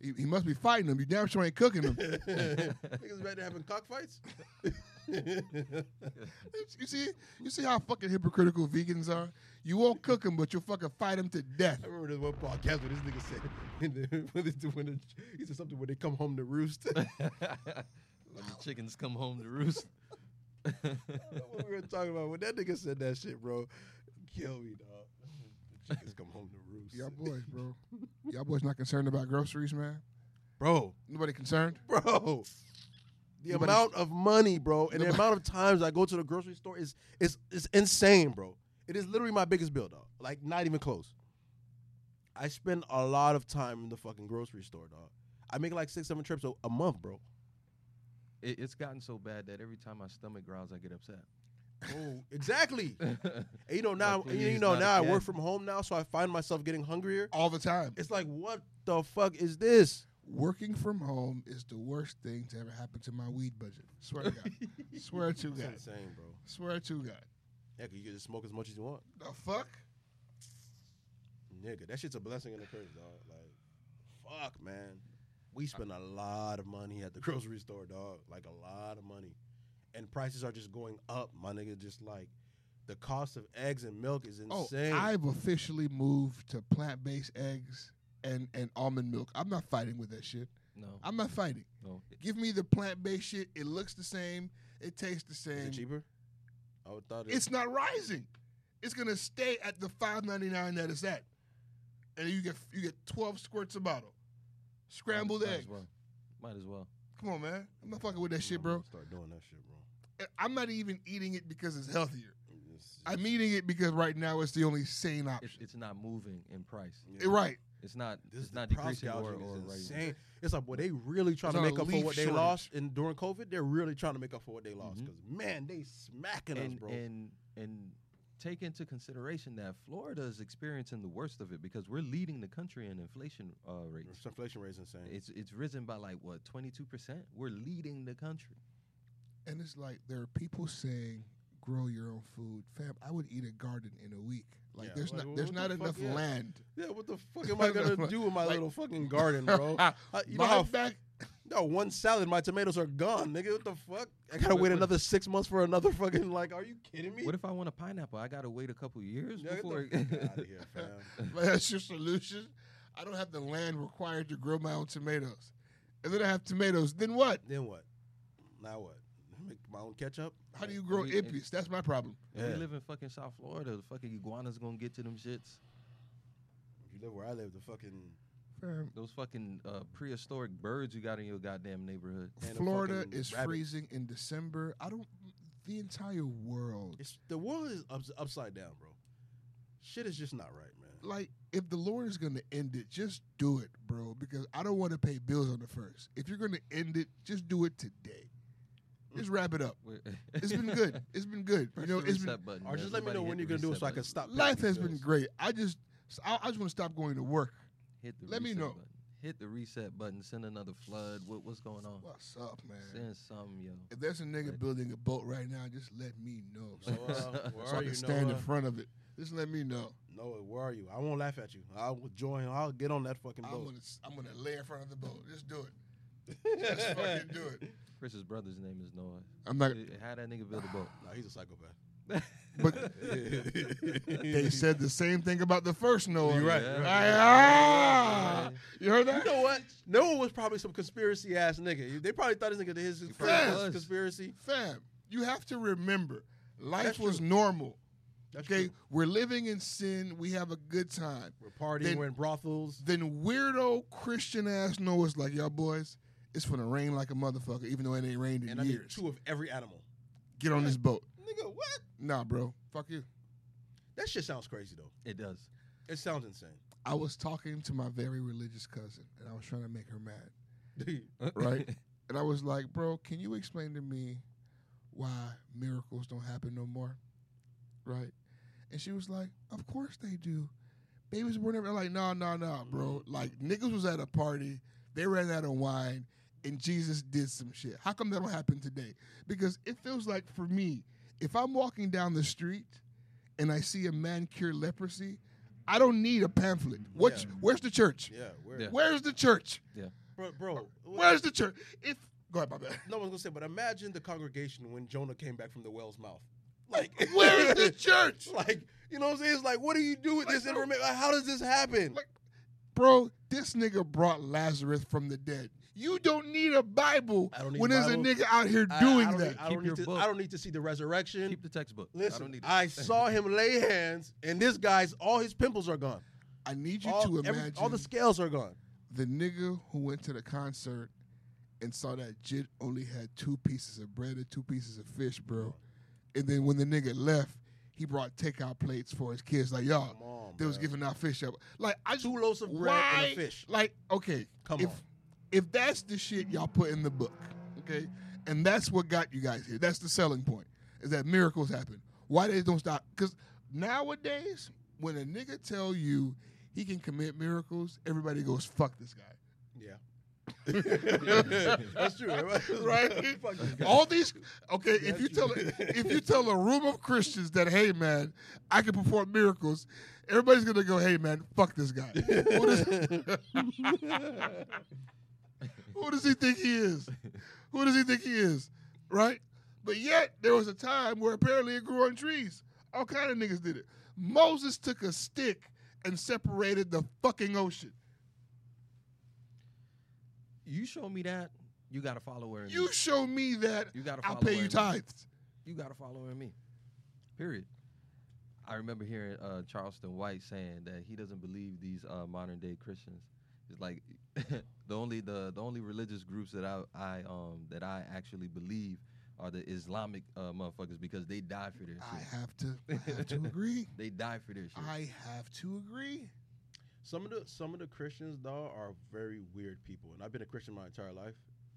He, he must be fighting them. You damn sure ain't cooking them. Niggas back there having cockfights? you see, you see how fucking hypocritical vegans are. You won't cook them, but you'll fucking fight them to death. I remember this one podcast where this nigga said when they, when the, he said something when they come home to roost. when the chickens come home to roost. I don't know what we were talking about when that nigga said that shit, bro. Kill me, dog. The chickens come home to roost. Y'all boys, bro. Y'all boys not concerned about groceries, man. bro, Nobody concerned. bro. The Nobody's- amount of money, bro, and the Nobody- amount of times I go to the grocery store is is is insane, bro. It is literally my biggest bill, dog. Like not even close. I spend a lot of time in the fucking grocery store, dog. I make like six, seven trips a, a month, bro. It, it's gotten so bad that every time my stomach growls, I get upset. Oh, exactly. And you know now, Like, and you please, know not now I again. work from home now, so I find myself getting hungrier. All the time. It's like, what the fuck is this? Working from home is the worst thing to ever happen to my weed budget. Swear to God. Swear to It's God. insane, bro. Swear to God. Yeah, 'cause you can just smoke as much as you want, The fuck? nigga. That shit's a blessing and a curse, dog. Like, fuck, man. We spend a lot of money at the grocery store, dog. Like a lot of money, and prices are just going up, my nigga. Just like the cost of eggs and milk is insane. Oh, insane. I've officially moved to plant based eggs and, and almond milk. I'm not fighting with that shit. No, I'm not fighting. no. Give me the plant based shit. It looks the same. It tastes the is same. it cheaper? I would thought it. It's not rising. It's gonna stay at the five ninety nine that it's at, and you get you get twelve squirts a bottle, scrambled Might eggs. As well. Might as well. Come on, man. I'm not fucking with that shit, bro. Start doing that shit, bro. I'm not even eating it because it's healthier. It's- I'm eating it because right now it's the only sane option. it's not moving in price. yeah. right. It's not. This it's is not the price decreasing or, or is rising. insane. It's like, boy, they really trying It's to make up for leaf what they shortage. lost and during COVID. They're really trying to make up for what they lost because man, they smacking us, and, bro. and and take into consideration that Florida is experiencing the worst of it because we're leading the country in inflation uh, rates. Inflation rate is insane. It's it's risen by like what twenty two percent. We're leading the country. And it's like there are people saying, "Grow your own food, fam." I would eat a garden in a week. Like Yeah, there's like, not there's not the enough yeah. land. yeah, what the fuck am I gonna do with my Like- little fucking garden, bro? Uh, you know how back no one salad, my tomatoes are gone, nigga. What the fuck? I gotta What- wait what- another six months for another fucking like. Are you kidding me? What if I want a pineapple? I gotta wait a couple years Yeah, get before. the fuck outta here, fam. That's your solution. I don't have the land required to grow my own tomatoes. And then I have tomatoes. Then what? Then what? Now what? Make my own ketchup? How do you grow we- ippies? That's my problem. If Yeah. we live in fucking South Florida. The fucking iguanas gonna get to them shits. If you live where I live, the fucking Fam, Those fucking uh, prehistoric birds you got in your goddamn neighborhood. And Florida is rabbit. freezing in December. I don't. The entire world. It's the world is ups, upside down, bro. Shit is just not right, man. Like, if the Lord is going to end it, just do it, bro. Because I don't want to pay bills on the first. If you're going to end it, just do it today. Just wrap it up. It's been good. It's been good. You know, it's been reset button, Or just let me know when you're gonna do it so I can stop. life has these been great. I just, I, I just want to stop going to work. Hit the Let me reset know. Button. Hit the reset button. Send another flood. What, what's going on? What's up, man? Send something, yo. If there's a nigga Right. building a boat right now, just let me know. So, uh, so I can you, stand in front of it. Just let me know. Noah, where are you? I won't laugh at you. I'll join. I'll get on that fucking I'm boat. gonna, I'm gonna lay in front of the boat. Just do it. Just fucking do it. Chris's brother's name is Noah. I'm not. How that nigga build a boat? Nah, he's a psychopath. But they said the same thing about the first Noah. You're right. Yeah. you're right. Ah, you heard You that? know what? Noah was probably some conspiracy ass nigga. They probably thought this nigga his, his probably friend was was. conspiracy. Fam, you have to remember, life That's was true. normal. That's Okay, true. we're living in sin. We have a good time. We're partying. Then- we're in brothels. Then weirdo Christian ass Noah's like, y'all boys, it's gonna rain like a motherfucker, even though it ain't rained in And I need years. two of every animal. Get on this boat. Nigga, what? Nah, bro. Fuck you. That shit sounds crazy though. It does. It sounds insane. I was talking to my very religious cousin, and I was trying to make her mad, right? and I was like, "Bro, can you explain to me why miracles don't happen no more?" Right? And she was like, "Of course they do. Babies were never like, no, no, no, bro. Mm. Like niggas was at a party, they ran out of wine, and Jesus did some shit. How come that don't happen today? Because it feels like for me, if I'm walking down the street and I see a man cure leprosy, I don't need a pamphlet. What? Yeah. Where's the church? Yeah, we're, Yeah. Where's the church? bro, bro. Where's the church? If go ahead, my bad. no one's gonna say, but imagine the congregation when Jonah came back from the whale's mouth. Like, Where's the church? like, you know what I'm saying? It's like, what do you do with Like, this information? Like, how does this happen? Like, Bro, this nigga brought Lazarus from the dead. You don't need a Bible need when a there's a nigga out here doing I, don't that. Need, I don't need to. I don't need to see the resurrection. Keep the textbook. I Listen, don't need. I, saw him lay hands, and this guy's all his pimples are gone. I need you All, to every- imagine all the scales are gone. the nigga who went to the concert and saw that Jit only had two pieces of bread and two pieces of fish, bro. And then when the nigga left, he brought takeout plates for his kids. Like, y'all, on, they was giving out fish up. Like, I just two loaves of bread why, and a fish. Like, okay, Come if on. If that's the shit y'all put in the book, okay, and that's what got you guys here. That's the selling point. Is that miracles happen? Why they don't stop? Because nowadays, when a nigga tell you he can commit miracles, everybody goes, "Fuck this guy." Yeah. That's true. right? Fuck this guy. All these okay. if That's you true. tell if you tell a room of Christians that hey man, I can perform miracles, everybody's gonna go hey man, fuck this guy. Who does, he think he is? Who does he think he is? Right? But yet there was a time where apparently it grew on trees. All kind of niggas did it. Moses took a stick and separated the fucking ocean. You show me that, you got to follow her. in You me. show me that, You got to I'll pay you in me. tithes. You got to follow her in me. Period. I remember hearing uh, Charleston White saying that he doesn't believe these uh, modern day Christians. It's like the only the the only religious groups that I I um that I actually believe are the Islamic uh, motherfuckers because they die for their I have to I have to agree. They die for their shit. I have to agree. Some of the some of the Christians though are very weird people, and I've been a Christian my entire life.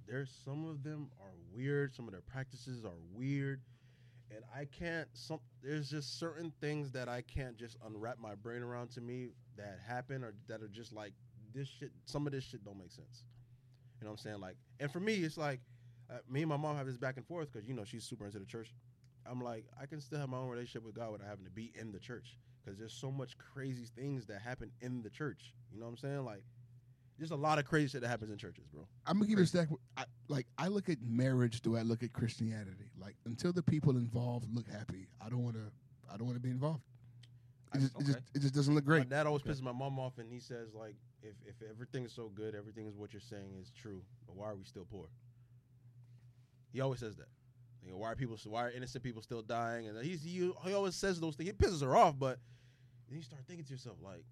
There's some of them are weird. Some of their practices are weird, and I can't. Some there's just certain things that I can't just unwrap my brain around to me that happen or that are just like this shit. Some of this shit don't make sense. You know what I'm saying? Like, and for me, it's like uh, me and my mom have this back and forth because you know she's super into the church. I'm like, I can still have my own relationship with God without having to be in the church because there's so much crazy things that happen in the church. You know what I'm saying? Like, there's a lot of crazy shit that happens in churches, bro. I'm gonna give you a stack. I, like I look at marriage, do I look at Christianity? Like until the people involved look happy, I don't want to. I don't want to be involved. It just, it, just, it just doesn't look My great. dad always Okay. pisses my mom off, and he says like, if if everything is so good, everything is what you're saying is true, but why are we still poor? He always says that. You know, why are people? Why are innocent people still dying? And he's he, he always says those things. He pisses her off, but then you start thinking to yourself like,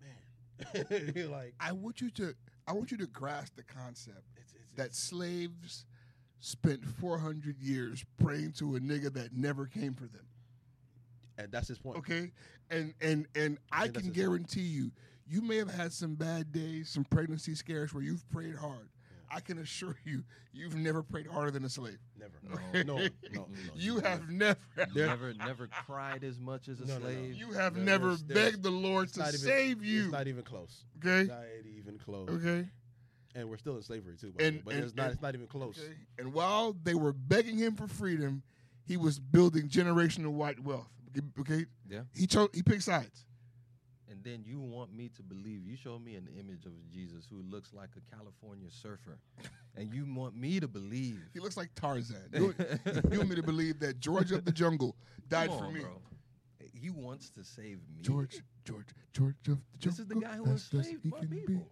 man, you're like I want you to. I want you to grasp the concept it's, it's, that it's- slaves spent 400 years praying to a nigga that never came for them. and that's his point. Okay, and and and I can his point. guarantee you, you may have had some bad days, some pregnancy scares where you've prayed hard. I can assure you, you've never prayed harder than a slave. Never. No. no, no, no. You have never. There- never never cried as much as a No, no, no. slave. You have There- never there's- there's- begged the Lord to even- save you. It's not even close. okay. Not even close. Okay. And we're still in slavery too. By And- but and- it's not. and- it's not even close. Okay. And while they were begging him for freedom, he was building generational white wealth. Okay. Yeah. He chose. He picked sides. And then you want me to believe you show me an image of Jesus who looks like a California surfer, and you want me to believe He looks like Tarzan. You, you want me to believe that George of the Jungle died Come for me? bro. He wants to save me. George, George, George of the Jungle. This is the guy who best as enslaved he my can be. people.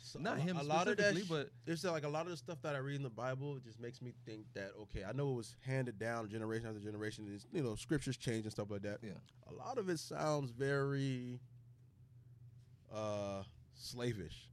So Not a, him A lot of that, sh- but there's like a lot of the stuff that I read in the Bible just makes me think that okay, I know it was handed down generation after generation. And it's, you know, scriptures change and stuff like that. Yeah. A lot of it sounds very uh slavish.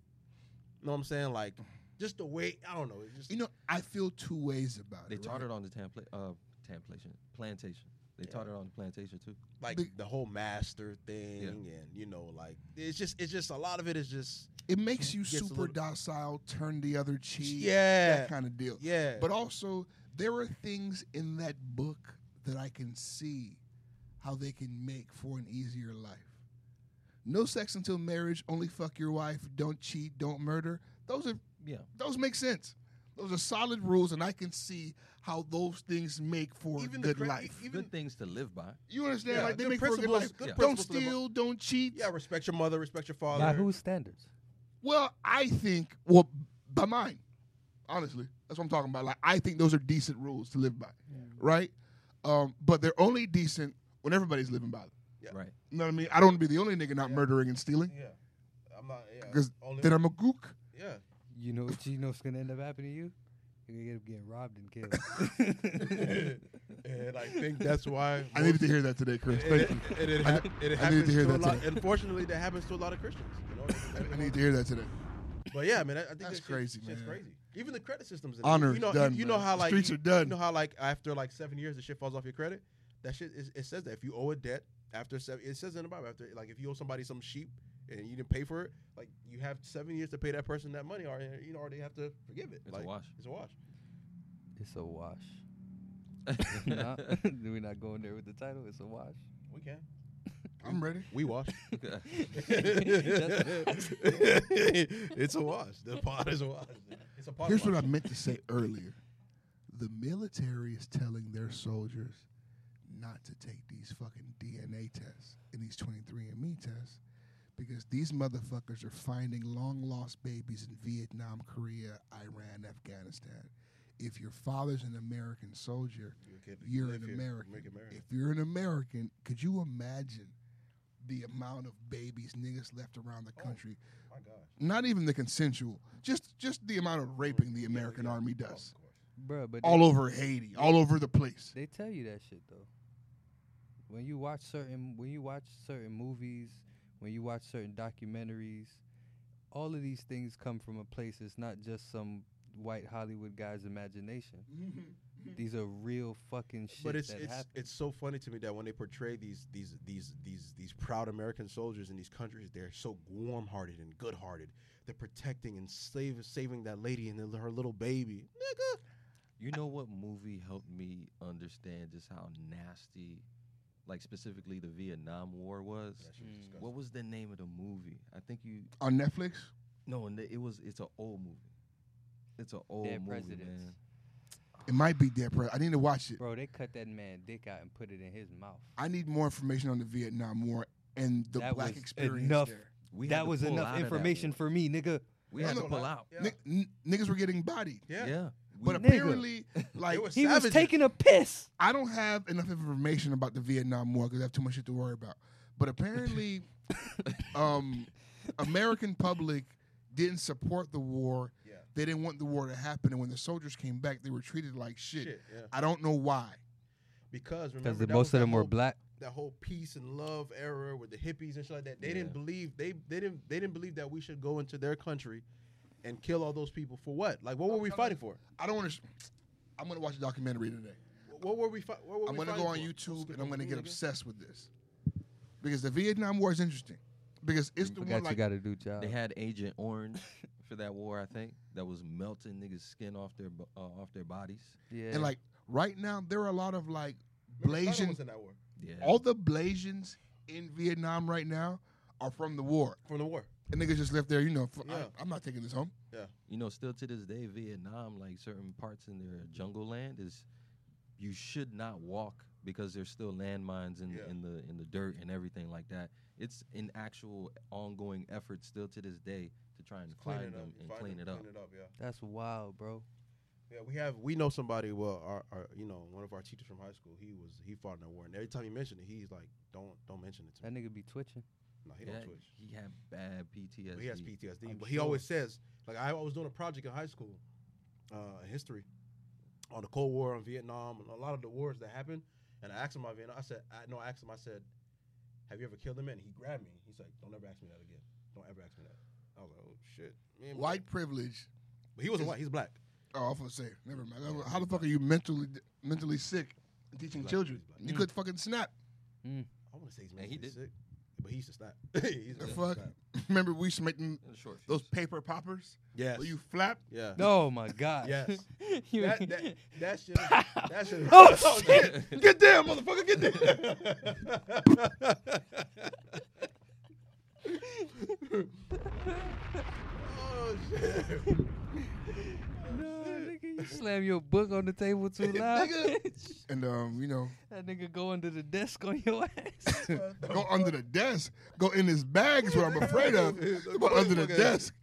You know what I'm saying? Like just the way I don't know. It just You know, I feel two ways about they it. They taught right? it on the templa- uh, temptation, plantation. They taught it on the plantation too. like Big- the whole master thing, and you know, like it's just it's just a lot of it is just It makes you super little- docile, turn the other cheek, yeah, that kind of deal. yeah. But also, there are things in that book that I can see how they can make for an easier life. No sex until marriage, only fuck your wife, don't cheat, don't murder. Those are Yeah. those make sense. Those are solid rules, and I can see how those things make for even a good cra- life. even Good things to live by. You understand? Yeah, like they good make for a good principles- life. good Don't principles to live by. steal, don't cheat. yeah, respect your mother, respect your father. By whose standards? Well, I think well by mine. Honestly, that's what I'm talking about. Like I think those are decent rules to live by, right? Um, but they're only decent when everybody's living by them. Yeah. Right. You know what I mean? I don't want to be the only nigga not Yeah. miller and stealing Yeah, I'm not. Yeah, because only, then I'm a gook. yeah. You know what you know what's gonna end up happening to you? You're gonna end up getting robbed and killed. and I think that's why I needed to hear that today, Chris. Thank it, you. and it, I hap- ne- and it I needed happens to hear to a lot. today. Unfortunately, that happens to a lot of Christians. You know, I need to hear that today. But yeah, man, I, I think That's that crazy, shit, shit's man. crazy. Even the credit systems. in Honor you know, done, You, you know how like streets you, are done. You know how like after like seven years, the shit falls off your credit. That shit is, it says that if you owe a debt after seven, it says in the Bible after like if you owe somebody some sheep and you didn't pay for it, like you have seven years to pay that person that money, or you know, or they have to forgive it. It's like, a wash. It's a wash. it's a wash. Nah, We're not going there with the title. It's a wash. We can. I'm ready. We wash. It's a wash. The pot is a wash. It's a pot. Here's wash. what I meant to say earlier. The military is telling their soldiers not to take these fucking DNA tests and these 23andMe tests because these motherfuckers are finding long lost babies in Vietnam, Korea, Iran, Afghanistan. If your father's an American soldier, you you're an here, American. If you're an American, could you imagine the amount of babies niggas left around the Oh. country? My gosh. Not even the consensual, just just the amount of raping the American Yeah, Army oh, does. of course. Bruh, but All over Haiti, all over the place. They tell you that shit though. When you watch certain when you watch certain movies, when you watch certain documentaries, all of these things come from a place it's not just some white Hollywood guy's imagination. These are real fucking shit But it's that it's happen. it's so funny to me that when they portray these these these these these proud American soldiers in these countries, they're so warm-hearted and good-hearted. They're protecting and save, saving that lady and her little baby. Nigga. You know what movie helped me understand just how nasty, like specifically the Vietnam War was? Mm. What was the name of the movie? I think you On Netflix, no, and it was it's an old movie. It's an old Dead movie, Presidents. man. it might be Dead Prez. I need to watch it. Bro, they cut that man dick out and put it in his mouth. I need more information on the Vietnam War and the That black was experience enough. there. We had that to was pull enough of that information war. for me, nigga. We No, had no, to pull out. Yeah. Ni- n- niggas were getting bodied, Yeah. Yeah, but Nigga. apparently, like were He was taking a piss. I don't have enough information about the Vietnam War because I have too much shit to worry about. But apparently, um, American public didn't support the war. Yeah. They didn't want the war to happen, and when the soldiers came back, they were treated like shit. Shit, yeah. I don't know why. Because Because remember most of that them were black. That whole peace and love era with the hippies and shit like that. They didn't believe they they didn't they didn't believe that we should go into their country and kill all those people for what? Like what were we fighting for? I don't want to. I'm gonna watch a documentary today. What were we? Fi- what were I'm we gonna go on for? YouTube and I'm gonna get obsessed with this because the Vietnam War is interesting because it's the Forgot one you like got to do job. They had Agent Orange for that war, I think. That was melting niggas' skin off their uh, off their bodies. yeah. and like right now there are a lot of like Remember, Saddam Blasian. was in that war Yeah. All the Blasians in Vietnam right now are from the war. from the war. And niggas just left there, you know. f Yeah. I, am not taking this home. Yeah. You know, still to this day, Vietnam, like certain parts in their jungle land, is you should not walk because there's still landmines in, Yeah. in the in the dirt and everything like that. It's an actual ongoing effort still to this day to try and Clean find it up. them and clean them, it up. Clean it up. Yeah. That's wild, bro. Yeah, we have we know somebody. Well, our, our you know one of our teachers from high school. He was he fought in that war, and every time he mentioned it, he's like, "Don't don't mention it to That me." nigga be twitching. No, he Yeah, don't twitch. he had bad PTSD. But he has PTSD. I'm but he always says, like I, I was doing a project in high school, uh, in history, on the Cold War, on Vietnam, and a lot of the wars that happened. And I asked him about Vietnam. I said, I no, I asked him. I said, "Have you ever killed a man?" He grabbed me. He's like, "Don't ever ask me that again. Don't ever ask me that." I was like, "Oh shit." Man, White privilege. but he wasn't white. He's black. Oh, I was gonna say, never mind. How the fuck are you mentally mentally sick teaching Black. children. He's black. You could fucking snap. I want to say he's Man, he did. sick, but he used to snap. he's The a fuck? snap. Remember we used to make them, short those paper poppers Yes. where you flap. yeah. Oh my god. Yes. You- that, that, that shit. That shit. Oh, shit. Get there, motherfucker. Get there. oh shit. no, nigga, you slam your book on the table too loud. And um, you know, that nigga go under the desk on your ass. go under the desk, go in his bag is what I'm afraid of. Go under the desk.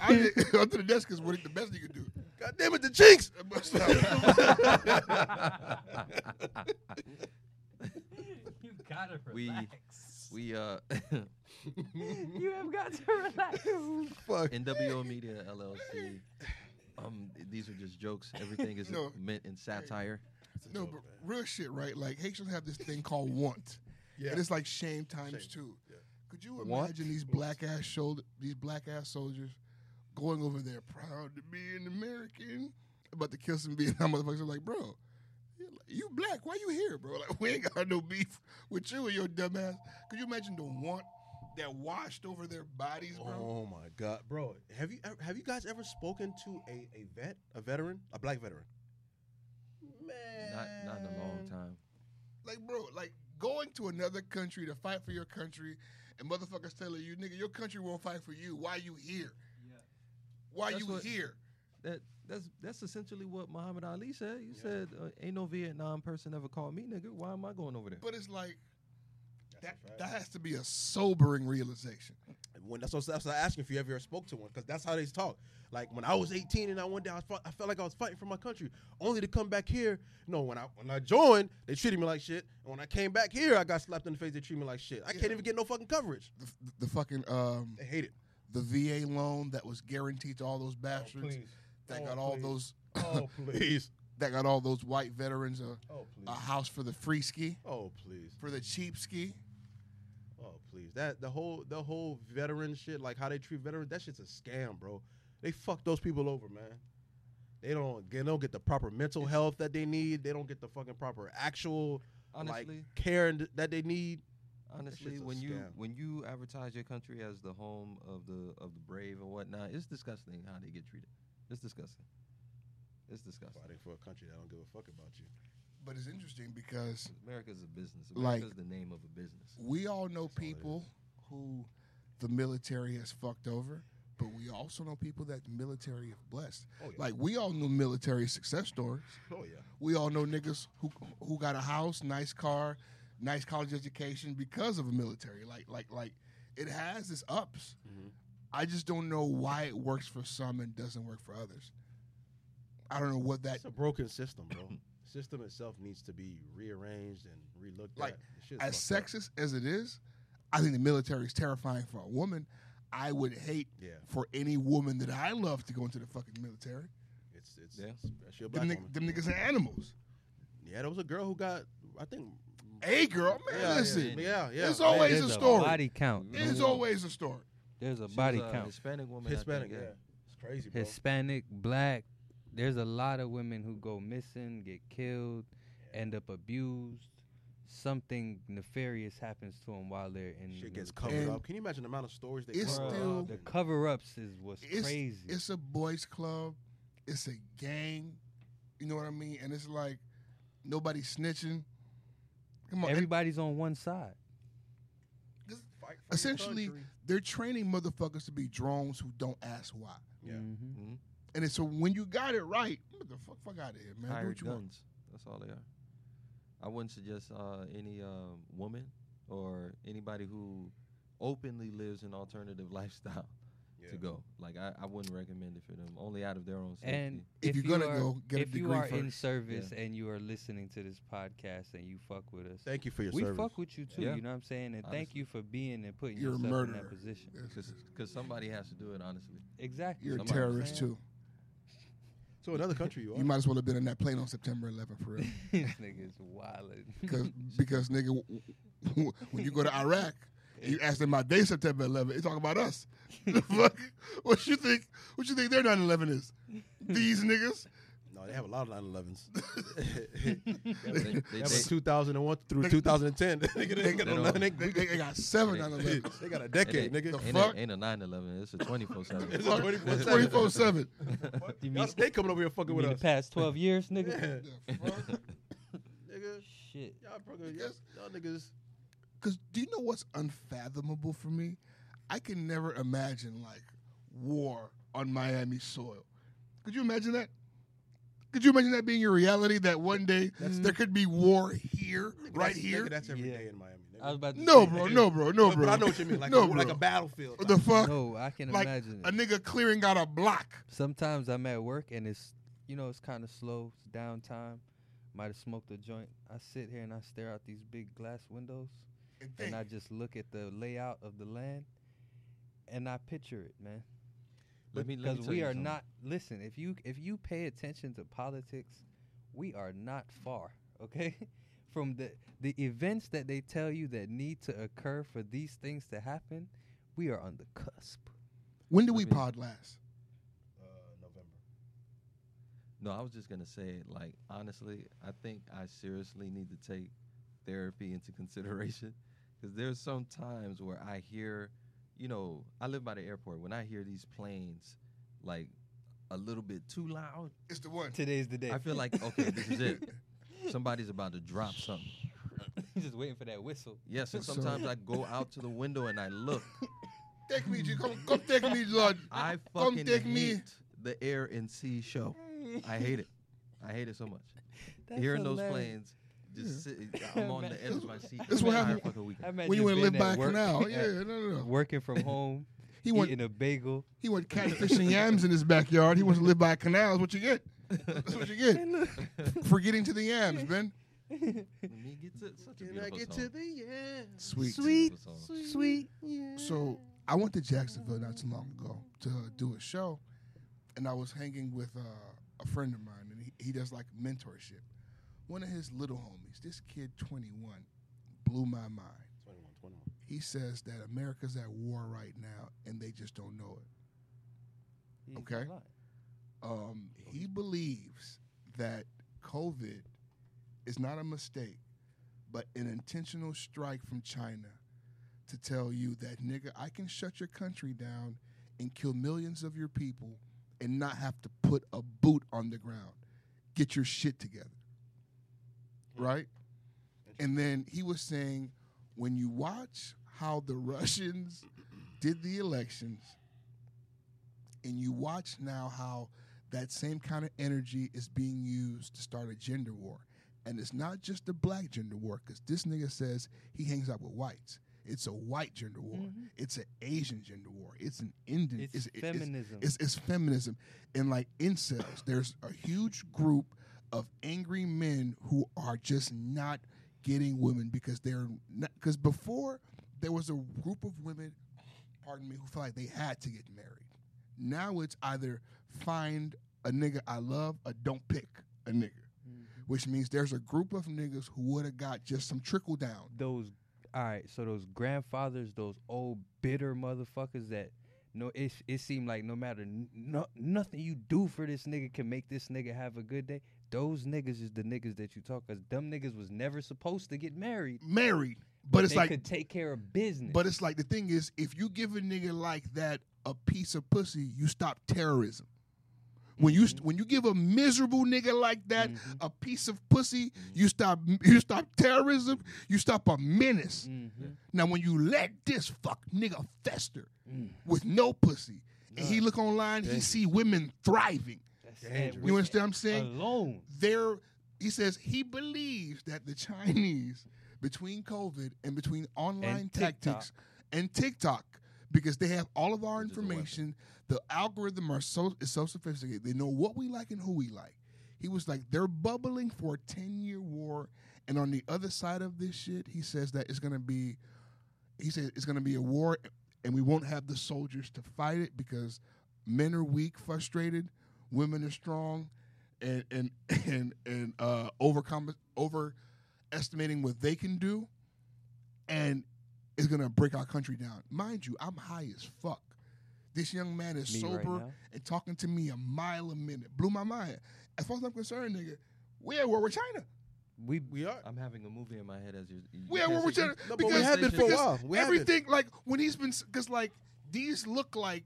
I, under the desk is what the best you can do. God damn it, the cheeks. Bust you gotta We- relax. We uh you have got to relax. Fuck. NWO Media LLC. Um, these are just jokes. Everything is No. meant in satire. No, but real shit, right? Like Haitians have this thing called want. Yeah. And it's like shame times Shame, two. yeah. Could you Want? imagine these black ass shoulder these black ass soldiers going over there proud to be an American about to kill some Vietnam motherfuckers? Like, bro, you you black, why you here, bro? Like we ain't got no beef with you and your dumb ass. Could you imagine the want that washed over their bodies, bro? Oh my god, bro! Have you have you guys ever spoken to a, a vet, a veteran, a black veteran? Man, Not not in a long time. Like, bro, like going to another country to fight for your country and motherfuckers telling you, nigga, your country won't fight for you. Why you here? Why That's you what- here? That that's that's essentially what Muhammad Ali said. He said, uh, "Ain't no Vietnam person ever called me nigga. Why am I going over there?" But it's like that. That has to be a sobering realization. When that's what, that's what I asking if you ever spoke to one because that's how they talk. Like when I was 18 and I went down, I, felt, I felt like I was fighting for my country, only to come back here. No, when I when I joined, they treated me like shit, and when I came back here, I got slapped in the face. They treat me like shit. I Yeah. can't even get no fucking coverage. The, the fucking um, They hate it. the VA loan that was guaranteed to all those bastards that Oh, got all please. those Oh please. that got all those white veterans a, Oh a house for the free ski Oh please. for the cheap ski. That the whole the whole veteran shit, like how they treat veterans, that shit's a scam, bro. They fuck those people over, man. They don't they don't get the proper mental health that they need. They don't get the fucking proper actual like care that they need. honestly, when you when you advertise your country as the home of the of the brave and whatnot, it's disgusting how they get treated. It's disgusting. It's disgusting. Fighting for a country that don't give a fuck about you. But it's interesting because America's a business. Like- America's the name of a business. we all know That's all people who the military has fucked over, but we also know people that the military have blessed. Oh yeah. Like we all know military success stories. oh yeah. We all know niggas who who got a house, nice car, nice college education because of a military. Like like like it has its ups. Mhm. I just don't know why it works for some and doesn't work for others. I don't know what that It's a broken system, bro. system itself needs to be rearranged and relooked Like, at. The as fucked up. sexist as it is, I think the military is terrifying for a woman. I would hate Yeah. for any woman that I love to go into the fucking military. It's it's Yeah. especially black Them, woman. them niggas are animals. Yeah, there was a girl who got I think a girl, man, yeah, listen. yeah, yeah. It's always There's a story. body count. It's Mhm. always a story. There's a She body a count. Hispanic woman. I Hispanic, think, yeah. It's crazy, bro. Hispanic, black. There's a lot of women who go missing, get killed, end up abused. Something nefarious happens to them while they're in. Shit gets covered And up. Can you imagine the amount of stories they it's cover up still- and- The cover-ups is what's It's crazy. it's a boys' club. It's a gang. You know what I mean? And it's like nobody snitching. Come on, and Everybody's on one side. Fight for your essentially they're training motherfuckers to be drones who don't ask why. Yeah. Mhm. Mhm. And it's so when you got it right, what the fuck, fuck out of here, man. Do Hired what you want. guns. That's all they are. I wouldn't suggest uh, any uh, woman or anybody who openly lives an alternative lifestyle Yeah. to go. Like I, I wouldn't recommend it for them. Only out of their own safety. And If you're you gonna are, go, get a if you degree are in first. service and you are listening to this podcast and you fuck with us, Thank you for your service. we service. fuck with you too. Yeah. You know what I'm saying? And thank you for being and putting You're a yourself in that position. Because somebody has to do it. Honestly, Exactly. You're a terrorist too. So another country you are. You might as well have been in that plane on September 11th for real. this nigga's wildin'. Because because nigga, w- w- when you go to Iraq, you ask them about day September 11th. They talk about us. the fuck? What you think? What you think their 9/11 is? These niggas. No, they have a lot of 911s. They, they, They have they- 2001 through 2010. Nigga, they, got They they- They, they got seven They- on the list. they got a decade, a- nigga. The ain't, fuck? a, ain't a 911. It's a 24 7. It's a 24/7. 24 7. You Y'all mean, stay coming over here fucking you with mean us. the past 12 years, nigga? Nigga, Shit. y'all, probably, y'all, y'all niggas. Because do you know what's unfathomable for me? I can never imagine like war on Miami soil. Could you imagine that? Could you imagine that being your reality? That one day there could be war here, right that's, here. Nigga, that's every day Yeah. in Miami. Nigga. I was about to No, say, bro, no, bro, no, but, bro. but I know what you mean. Like, no, a, bro. like a battlefield. What the fuck? No, I can like imagine a it. nigga clearing out a block. Sometimes I'm at work and it's, you know, it's kind of slow. It's downtime. Might have smoked a joint. I sit here and I stare out these big glass windows And and I just look at the layout of the land and I picture it, man. Let me, Because we you are something. not. Listen, if you if you pay attention to politics, we are not far. Okay, from the the events that they tell you that need to occur for these things to happen, we are on the cusp. when did we me- pod last? Uh, November. No, I was just gonna say, like, honestly, I think I seriously need to take therapy into consideration because there's some times where I hear, you know, I live by the airport. When I hear these planes, like, a little bit too loud, It's the one. Today's the day. I feel like, okay, this is it. Somebody's about to drop something. He's just waiting for that whistle. Yes, and So- sometimes I go out to the window and I look. Take me, G. Come, come take me, Lord. I Come fucking take me. hate the air and sea show. I hate it. I hate it so much. That's Hearing those planes, just sit, I'm on the edge of my seat. That's what entire happened- fucking I weekend. When you want to live by at a work, canal, at- yeah, no, no, no. working from home, He went, in a bagel. he went catfishing yams in his backyard. He wants to live by a canal. That's what you get. That's what you get for getting to the yams, Ben. Let me get to such a Can I get song. to the end? Sweet. sweet, song. sweet. So I went to Jacksonville not too long ago to uh, do a show, and I was hanging with uh, a friend of mine, and he, he does like mentorship. One of his little homies, this kid, 21, blew my mind. 21, 21. He says that America's at war right now, and they just don't know it. He's Okay. Um, he believes that COVID is not a mistake, but an intentional strike from China to tell you that, nigga, I can shut your country down and kill millions of your people and not have to put a boot on the ground. Get your shit together. Right? And then he was saying, when you watch how the Russians did the elections, and you watch now how that same kind of energy is being used to start a gender war. And it's not just a black gender war, because this nigga says he hangs out with whites. It's a white gender war. Mhm. It's an Asian gender war. It's an Indian. It's, feminism. It's, it's feminism. And like incels, there's a huge group of angry men who are just not getting women because they're not. Because before, there was a group of women, pardon me, who felt like they had to get married. Now it's either find a nigga I love or don't pick a nigga, Mhm. which means there's a group of niggas who would have got just some trickle down. those all right so those grandfathers those old bitter motherfuckers that no it, it seemed like no matter no, nothing you do for this nigga can make this nigga have a good day those niggas is the niggas that you talk because them niggas was never supposed to get married Married, but it's they like could take care of business But it's like the thing is, if you give a nigga like that a piece of pussy, you stop terrorism. When you st- when you give a miserable nigga like that Mhm. a piece of pussy, you stop you stop terrorism. You stop a menace. Mhm. Now when you let this fuck nigga fester Mm. with no pussy, and he look online, he see women thriving. That's Dangerous. that You understand what I'm saying? alone there he says he believes that the Chinese between COVID and between online And tactics and TikTok because they have all of our Which is a weapon. information. The algorithm are so is so sophisticated. They know what we like and who we like. He was like, they're bubbling for a ten year war, and on the other side of this shit, he says that it's gonna be. He said it's gonna be a war, and we won't have the soldiers to fight it because men are weak, frustrated, women are strong, and and and and uh, overcome overestimating what they can do, and it's gonna break our country down. Mind you, I'm high as fuck. This young man is Me sober now? and talking to me a mile a minute. Blew my mind. As far as I'm concerned, nigga, we at war with China. We We are. I'm having a movie in my head as you're. you We at can't war with China No, but we because, have been for a while. We have everything like when he's been because like these look like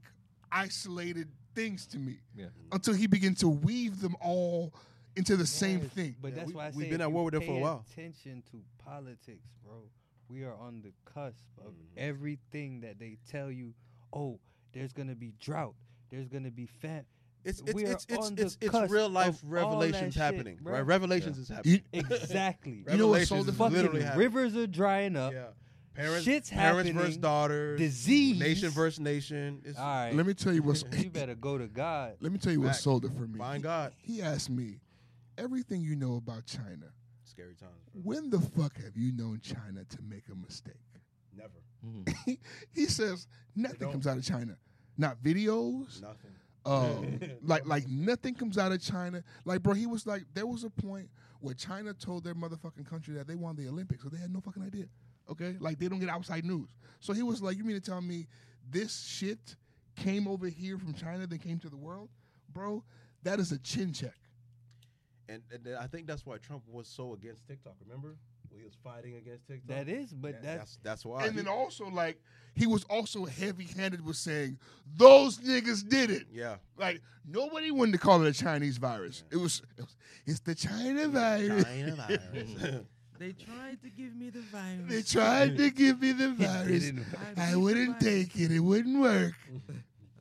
isolated things to me Yeah. until he began to weave them all into the same thing. But Yeah, that's we- why I we've been at war with them for a while. Attention to politics, bro. We are on the cusp of Mhm. everything that they tell you. Oh, there's gonna be drought. There's gonna be fam. It's it's We are it's it's on the it's, it's real life revelations that shit, happening, right? Revelations is happening. You- Exactly. You know what Revelations sold the is literally Fucking happening. rivers are drying up. Yeah. Parents, Shit's parents versus happening. daughters. Disease. Nation versus nation. It's All right. Let me tell you what's you better go to God. let me tell you what Facts. sold it for me. Find God. He asked me, everything you know about China, scary times. bro. when the fuck have you known China to make a mistake? Never. Mhm. he says nothing don't. comes out of China. Not videos, Nothing. um, like like nothing comes out of China. Like, bro, he was like, there was a point where China told their motherfucking country that they won the Olympics, so they had no fucking idea. Okay, like they don't get outside news. So he was like, you mean to tell me this shit came over here from China, then came to the world, bro? That is a chin check. And, and I think that's why Trump was so against TikTok. Remember, when he was fighting against TikTok. That is, but Yeah, that's that's that's why. And then also like he was also heavy handed with saying those niggas did it. yeah. Like nobody wanted to call it a Chinese virus. It was, it was it's the China virus. China virus. They tried to give me the virus. They tried to give me the virus. didn't- I wouldn't take it. It wouldn't work.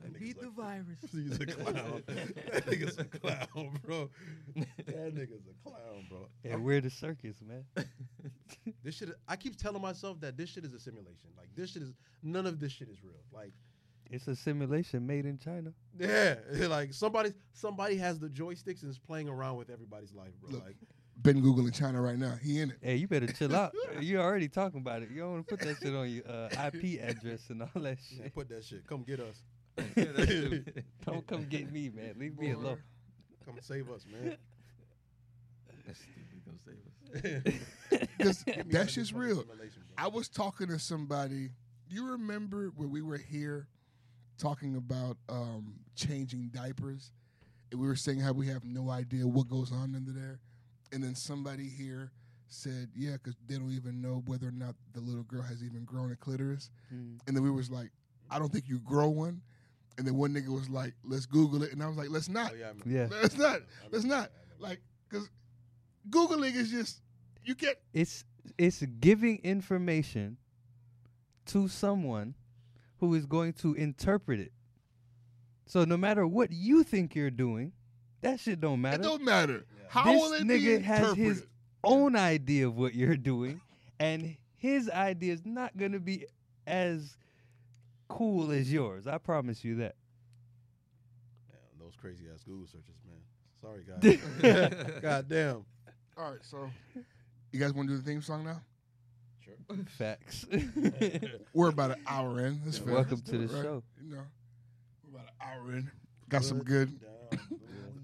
I beat the virus. He's a clown. that nigga's a clown, bro. That nigga's a clown, bro. And we're the circus, man. This shit. I keep telling myself that this shit is a simulation. Like this shit is none of this shit is real. Like It's a simulation made in China. yeah, like somebody somebody has the joysticks and is playing around with everybody's life, bro. Look. Like Been googling China right now. He in it. Hey, you better chill out. you already talking about it. You don't want to put that shit on your uh, IP address and all that man, shit. put that shit. Come get us. don't come get me, man. Leave me alone. Come save us, man. That's stupid. Gonna save us. Because Get that shit's real. I was talking to somebody. You remember when we were here talking about um, changing diapers? And we were saying how we have no idea what goes on under there. And then somebody here said, yeah, because they don't even know whether or not the little girl has even grown a clitoris. Mm. And then we was like, I don't think you grow one. And then one nigga was like, let's Google it. And I was like, let's not. Oh, yeah, I. Yeah. Let's not. I Let's not. Like, because Googling is just, you get, It's it's giving information to someone who is going to interpret it. So no matter what you think you're doing, that shit don't matter. it matter. don't matter. Yeah. How This will it nigga be has his own idea of what you're doing, and his idea is not gonna be as cool as yours. I promise you that. Man, those crazy ass Google searches, man. Sorry, guys. God damn. All right, so you guys want to do the theme song now? Sure. Facts. We're about an hour in. That's fair. Welcome Let's to the right? show. You know, we're about an hour in. Got some good.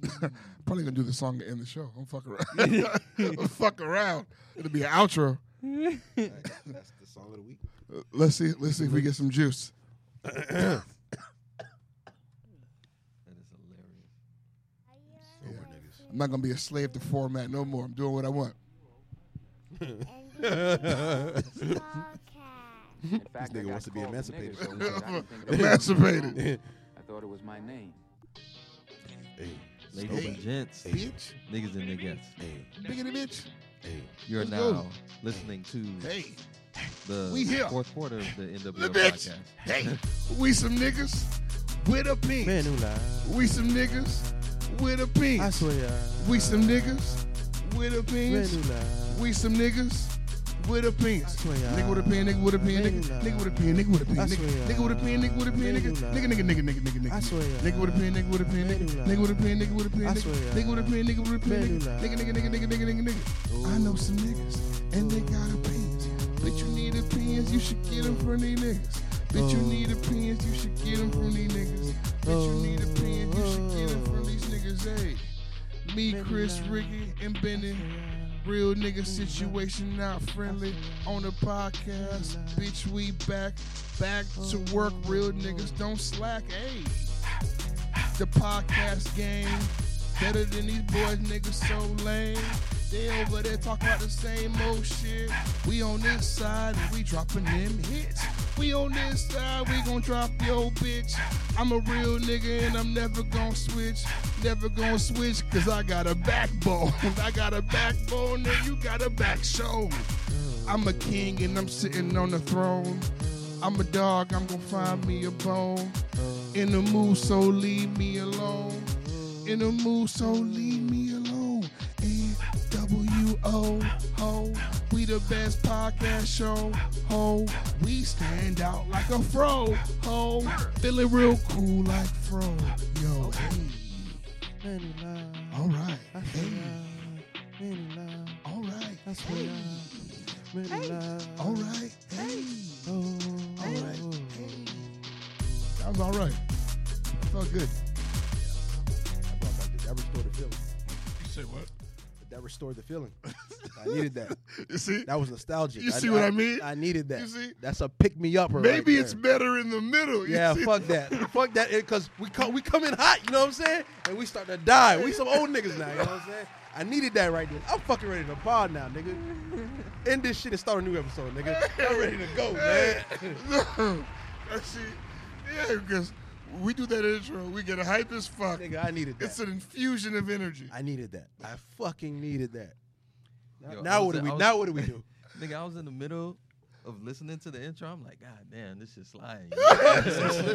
Down. Probably gonna do the song to end the show. I'm fuck around. I'm fuck around. It'll be an outro. Alright, that's, that's the song of the week. Uh, Let's see. Let's see if we get some juice. That is hilarious. Sober niggas. I'm not gonna be a slave to format no more. I'm doing what I want. In fact, nigga wants to be emancipated. nigger so much, I didn't think that was Emancipated. I thought it was my name. hey, Ladies Hey. and gents, bitch. niggas and niggas, hey, Biggity bitch. hey. you're Let's now go. listening to Hey, the we here. fourth quarter of the NWO the podcast. Hey, we some niggas with a pink. We some niggas with a pink. I swear. We some niggas with a penis. We some niggas with a pen. Nigga with a pen, nigga with a pen, nigga. Nigga with a pen, nigga with a pen, nigga. Nigga with a pen, nigga with a pen, nigga. Nigga, nigga, nigga, nigga, nigga, nigga. I swear. Nigga with a pen, nigga with a pen, nigga. Nigga with a pen, nigga with a pen, nigga. Nigga with a pen, nigga with a pen, nigga. Nigga, nigga, nigga, nigga, nigga, nigga, nigga. I know some niggas and they got a pen, but you need a pens, you should get them from these niggas. Bitch, you need a pens, you should get them from these niggas. Bitch, you need a pens, you should get them from these niggas. Hey, me, Chris, Ricky, and Benny. Real nigga mm-hmm. situation not friendly on the podcast. Bitch, we back, back to mm-hmm. work. Real niggas don't slack. Hey, the podcast game better than these boys. Niggas so lame. They over there talk about the same old shit. We on this side, and we dropping them hits. We on this side, we gon' drop your bitch. I'm a real nigga and I'm never gon' switch. Never gon' switch, cause I got a backbone. I got a backbone and you got a back show. I'm a king and I'm sitting on the throne. I'm a dog, I'm gonna find me a bone. In the mood, so leave me alone. In the mood, so leave me W O ho, we the best podcast show. Ho, we stand out like a fro. Ho, feeling real cool like fro. Yo, hey. All right. Hey. All right. Hey. All right. Hey. All right. Hey. That was all right. Felt good. Yeah. I brought back the, that restored the feeling. Restored the feeling. I needed that. You see? That was nostalgic. You see what I mean? I needed that. You see? That's a pick me up. Maybe it's better in the middle. Yeah, see? fuck that. fuck that. Eh, because we come, we come in hot, you know what I'm saying? And we start to die. We some old niggas now, you know what I'm saying? I needed that right there. I'm fucking ready to pod now, nigga. End this shit and start a new episode, nigga. I'm ready to go, man. That shit. Yeah, because we do that intro, we get hype as fuck. nigga, I needed that. It's an infusion of energy. I needed that. I fucking needed that. Now, Yo, now what do we? Was- Now what do we do? Nigga, I was in the middle of listening to the intro. I'm like, God damn, this shit sliding. this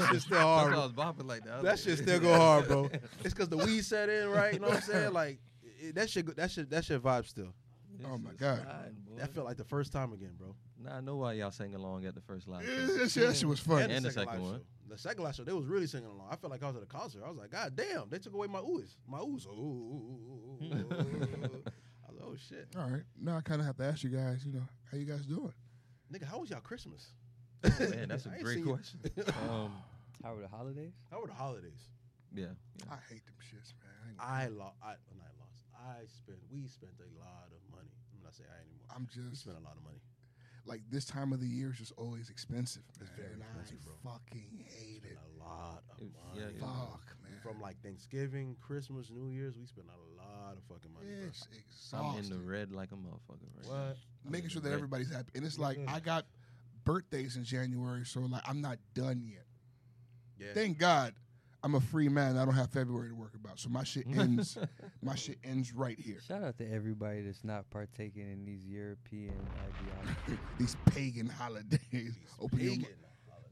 shit still That's hard. I was bopping like that. That shit still go hard, bro. It's because the weed set in, right? You know what I'm saying? Like it, that shit. go- That shit. That shit vibe still. Oh my God. That felt like the first time again, bro. Nah, I know why y'all sang along at the first live. Yeah, show. that, shit, that shit was fun. And the second live one. show. The second live show, they was really singing along. I felt like I was at a concert. I was like, God damn, they took away my oohs. My oohs. Ooh, ooh, ooh, ooh, ooh, ooh. I was like, oh shit. All right. Now I kind of have to ask you guys, you know, how you guys doing? Nigga, how was y'all Christmas? Man, that's a I ain't great seen question. Um, How were the holidays? How were the holidays? yeah. yeah. I hate them shits, man. I ain't gonna- I lost. I, not lost. I spent. We spent a lot of money. I'm not saying I anymore. I'm We just spent a lot of money. Like this time of the year is just always expensive. Man, very and expensive, I bro. fucking hate Spent it. a lot of It- money. yeah, yeah. Fuck, man. From like Thanksgiving, Christmas, New Year's, we spend a lot of fucking money. bro. it's I'm in the red like a motherfucker right now. What? I'm Making sure that red. everybody's happy, and it's like. I got birthdays in January, so like I'm not done yet. Yeah. Thank God, I'm a free man. I don't have February to work about, so my shit ends. my shit ends right here. Shout out to everybody that's not partaking in these European ideologies. These pagan holidays. Open Pagan. mi-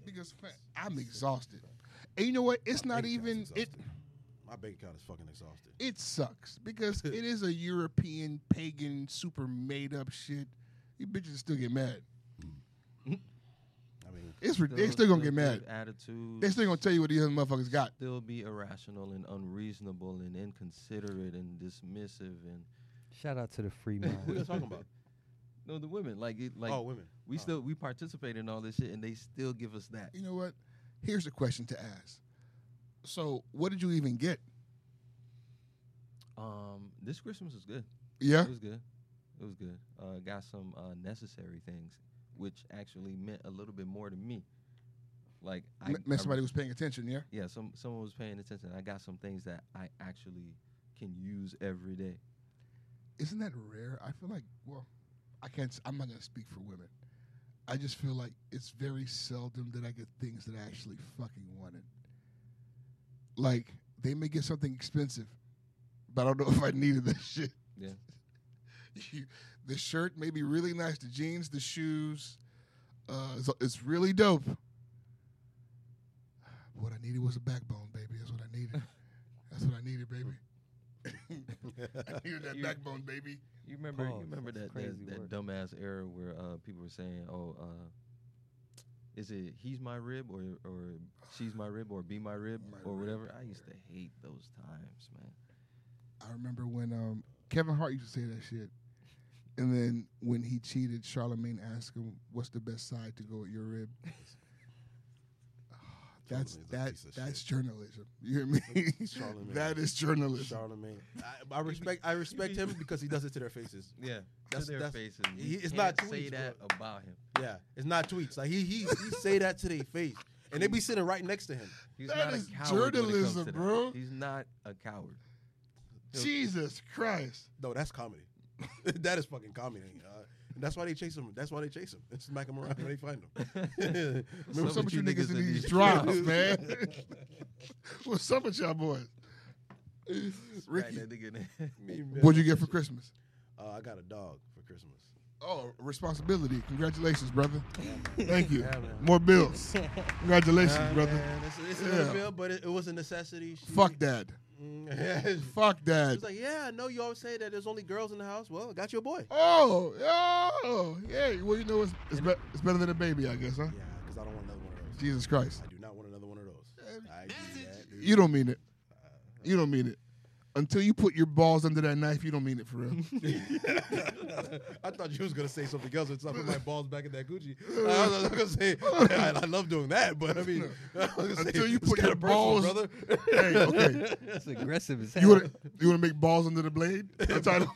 because fam, I'm exhausted. And you know what? It's My not even it. My bank account is fucking exhausted. It sucks because it is a European pagan super made up shit. You bitches still get mad. Mm. I mean, It's rid- they still gonna get mad. Attitude. They still gonna tell you what these other motherfuckers got. still be irrational and unreasonable and inconsiderate and dismissive and Shout out to the free what are you talking about? no the women like it like oh, women. we Oh. still we participate in all this shit and they still give us that. You know what? Here's the question to ask. So, what did you even get? Um, this Christmas was good. Yeah, It was good. It was good. Uh, got some uh, necessary things, which actually meant a little bit more to me. Like I, M- meant I- somebody was paying attention. Yeah, yeah, some someone was paying attention. I got some things that I actually can use every day. isn't that rare? I feel like, well, I can't. I'm not gonna speak for women. I just feel like it's very seldom that I get things that I actually fucking wanted. Like they may get something expensive, but I don't know if I needed that shit. Yeah. You- the shirt may be really nice. The jeans, the shoes, uh, it's, it's really dope. What I needed was a backbone, baby. That's what I needed. That's what I needed, baby. I needed that You- backbone, baby. You remember? Pause. You remember That's that crazy that, that dumbass era where uh, people were saying, "Oh, uh, is it he's my rib or or she's my rib or be my rib My or rib. whatever?" I used to hate those times, man. I remember when um, Kevin Hart used to say that shit. And then when he cheated, Charlamagne asked him, "What's the best side to go with your rib?" That's Charlamagne's that that's shit. journalism. You hear me? Charlamagne. that is journalism. Charlamagne. I, I respect. I respect him because he does it to their faces. Yeah, That's- to their that's- faces. he- You it's can't not say that but- about him. Yeah, it's not tweets. Like he he he say that to their face, and they be sitting right next to him. He's That not is a coward when it comes journalism, to that. bro. He's not a coward. Jesus Christ. No, that's comedy. that is fucking comedy. Uh, that's why they chase him. That's why they chase him and smack him around when they find him. What's up up with you niggas in these drops, man? What's up with y'all boys? Ricky, that nigga there. What'd you get for Christmas? Uh, I got a dog for Christmas. Oh, responsibility. Congratulations, brother. Thank you. Yeah, man. More bills. Congratulations, brother. man, it's, it's a Yeah. little bill, but it, it was a necessity. She- Fuck dad. Mm, Fuck that. dad. was like, "Yeah, I know you always say that there's only girls in the house. Well, I got you a boy." Oh, oh, yeah. Well, you know, it's, it's, be- it's better than a baby, I guess, huh? Yeah, because I don't want another one of those. Jesus Christ. I do not want another one of those. I do that, dude. You don't mean it. You don't mean it. Until you put your balls under that knife, you don't mean it for real. I thought you was gonna say something else. It's not put my balls back in that Gucci. I was gonna say I, I love doing that, but I mean, I was say, Until you put your balls- brother. hey, okay. That's aggressive as You hell. want to you want to make balls under the blade? Until,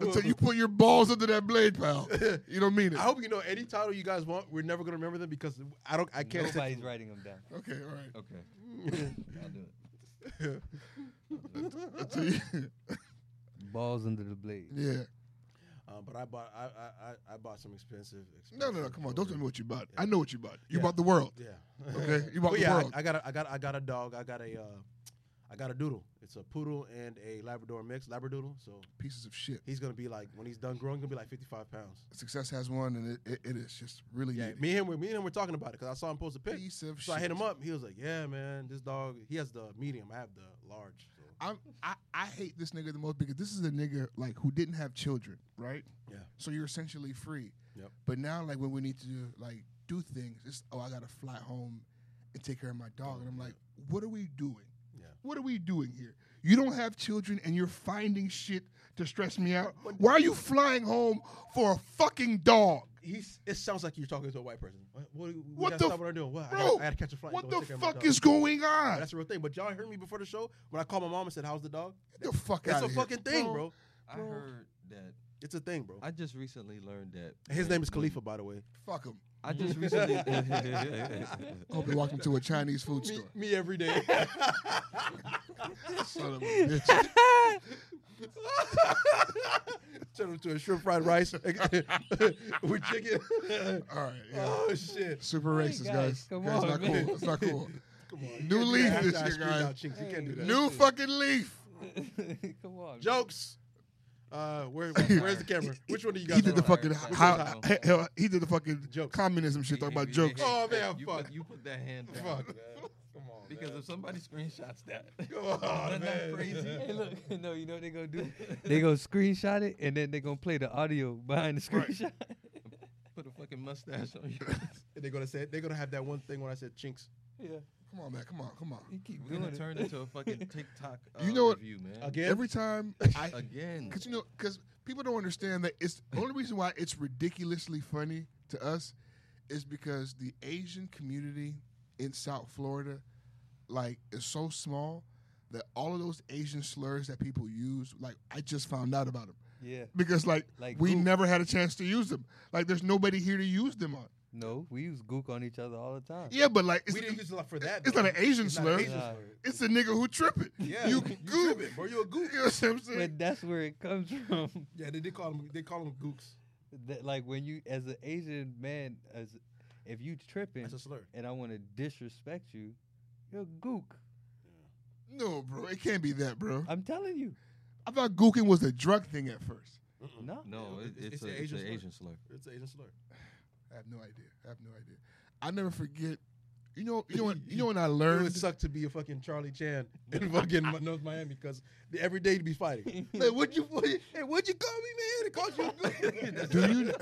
until you put your balls under that blade, pal. You don't mean it. I hope you know any title you guys want. We're never gonna remember them because I don't. I can't. say- Nobody's writing them down. Okay, all right. Okay, I'll do it. Until you, Balls under the blade. yeah. Um, but I bought. I, I I- I bought some expensive. No, no, no. Come on. Don't tell me what you bought. I know what you bought. You Yeah. bought the world. Yeah. Okay, you bought But the yeah, I- world. I, got a, I got I got a dog. I got a uh, I got a doodle. It's a poodle and a Labrador mix, Labradoodle. So Pieces of shit. he's gonna be like when he's done growing, gonna be like 55 pounds. Success has one, and it, it, it is just really Yeah, it. me and him, we- me and him were talking about it because I saw him post a pic. piece of So shit. I hit him up. He was like, "Yeah, man, this dog. He has the medium. I have the large." I'm, I I hate this nigga the most because this is a nigga like who didn't have children, right? Yeah. So you're essentially free. Yep. But now, like when we need to like do things, it's oh I gotta fly home and take care of my dog, and I'm like, what are we doing? Yeah. What are we doing here? You don't have children, and you're finding shit to stress me out. Why are you flying home for a fucking dog? He's. It sounds like you're talking to a white person. What? What, we What the stop what I'm doing. What? I gotta, I gotta catch a flight. What the take care of my fuck is going on? That's the real thing. But y'all heard me before the show when I called my mom and said, "How's the dog?" Get the fuck It's out a of here. fucking thing, bro. I Bro. heard that. It's a thing, bro. I just recently learned that His when- name is Khalifa, by the way. Fuck him. I just recently. I hope you walked into a Chinese food Me, store. me every day. Son of a bitch. Turn them to a shrimp fried rice with chicken. All right. Yeah. oh shit! Super Hey, racist, guys, guys. come Guys, on, not man. cool. It's not cool. Come on, New can't leaf that this after year, guys. out You can't do that. New fucking leaf. Come on. jokes. Uh, where, where's the camera? Which one do you got? He did the Sorry, fucking sorry. how, he, he did the fucking Jokes. communism shit talking about jokes. Oh, man, you fuck. Put, you put that hand down. Fuck. man. Come on, Because man. if somebody screenshots that, Come on, isn't man. that crazy? Hey, look, no, you know what they gonna do? They gonna screenshot it and then they gonna play the audio behind the screenshot. Put a fucking mustache on you. And they're gonna say they're gonna have that one thing when I said chinks. yeah, Come on, man. Come on, come on. you keep We're doing gonna it. turn into a fucking TikTok uh, You know what- review, man. Again, Every time I, Again. because you know, because people don't understand that it's the only reason why it's ridiculously funny to us is because the Asian community in South Florida, like, is so small that all of those Asian slurs that people use, like, I just found out about them Yeah. because, like, Like we gook. never had a chance to use them. Like, there's nobody here to use them on. No, we use gook on each other all the time. Yeah, but like, it's, we didn't use a lot for that. it's though. not an Asian It's not slur. an Asian Nah. slur. it's a nigga who tripping. Yeah, you you goop. tripping, bro. You a gook. You know what I'm saying? But that's where it comes from. Yeah, they did call them. They call them gooks. that, like when you, as an Asian man, as if you tripping That's a slur. and I want to disrespect you, you're a gook. No, bro, it can't be that, bro. I'm telling you. I thought gooking was a drug thing at first. No. No, it, It's- it's, it's a, an it's Asian an. Asian slur. It's an Asian slur. I have no idea. I have no idea. I never forget. You know, you know what? You know when I learned. It would suck to be a fucking Charlie Chan in fucking North Miami because the- every day to be fighting. hey, what'd you hey, what'd you call me, man? It called you do you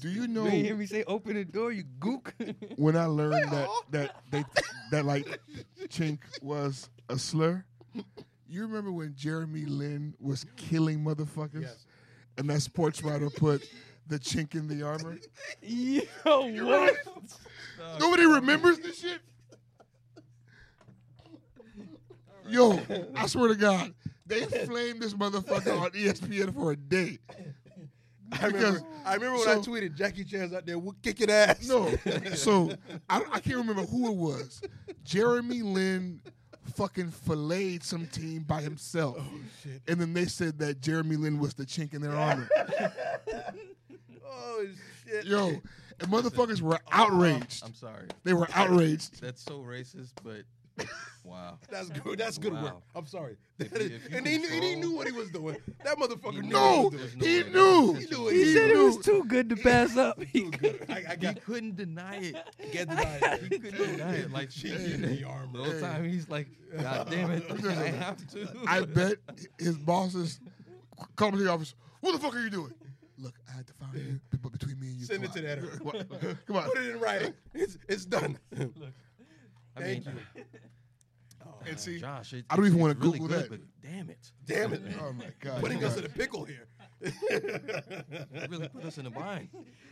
do you know You hear me say open the door, you gook. when I learned that that they that like chink was a slur? You remember when Jeremy Lin was killing motherfuckers, Yes. and that sports writer put the chink in the armor? Yo, what? Nobody remembers this shit. Yo, I swear to God, they flamed this motherfucker on ESPN for a day. I remember, I remember when I tweeted Jackie Chan's out there whoop- kicking ass. No, so I, I can't remember who it was. Jeremy Lin fucking filleted some team by himself, Oh, shit. and then they said that Jeremy Lin was the chink in their armor. oh shit. Yo, and motherfuckers were oh, outraged. I'm sorry. They were outraged. That's so racist, but wow. That's good. That's good work. I'm sorry. If is- if you and, he knew, and he knew what he was doing. That motherfucker knew. No, he was doing. he knew. He knew was. He said it was too good to pass up. He Too good. I, I He got couldn't deny it. get denied. He couldn't deny it. Like She she in the armor. The whole time he's like, God damn it, I have to. I bet his bosses come to the office. What the fuck are you doing? Look, I had to find you, but between me and you, Send it to on. the editor. Come on. Put it in writing. It's it's done. I Thank mean, you. Oh, and see, Josh, it, I don't even wanna really Google good, that. But damn it, Damn it. oh my god, Putting us in a pickle here. really put us in a bind.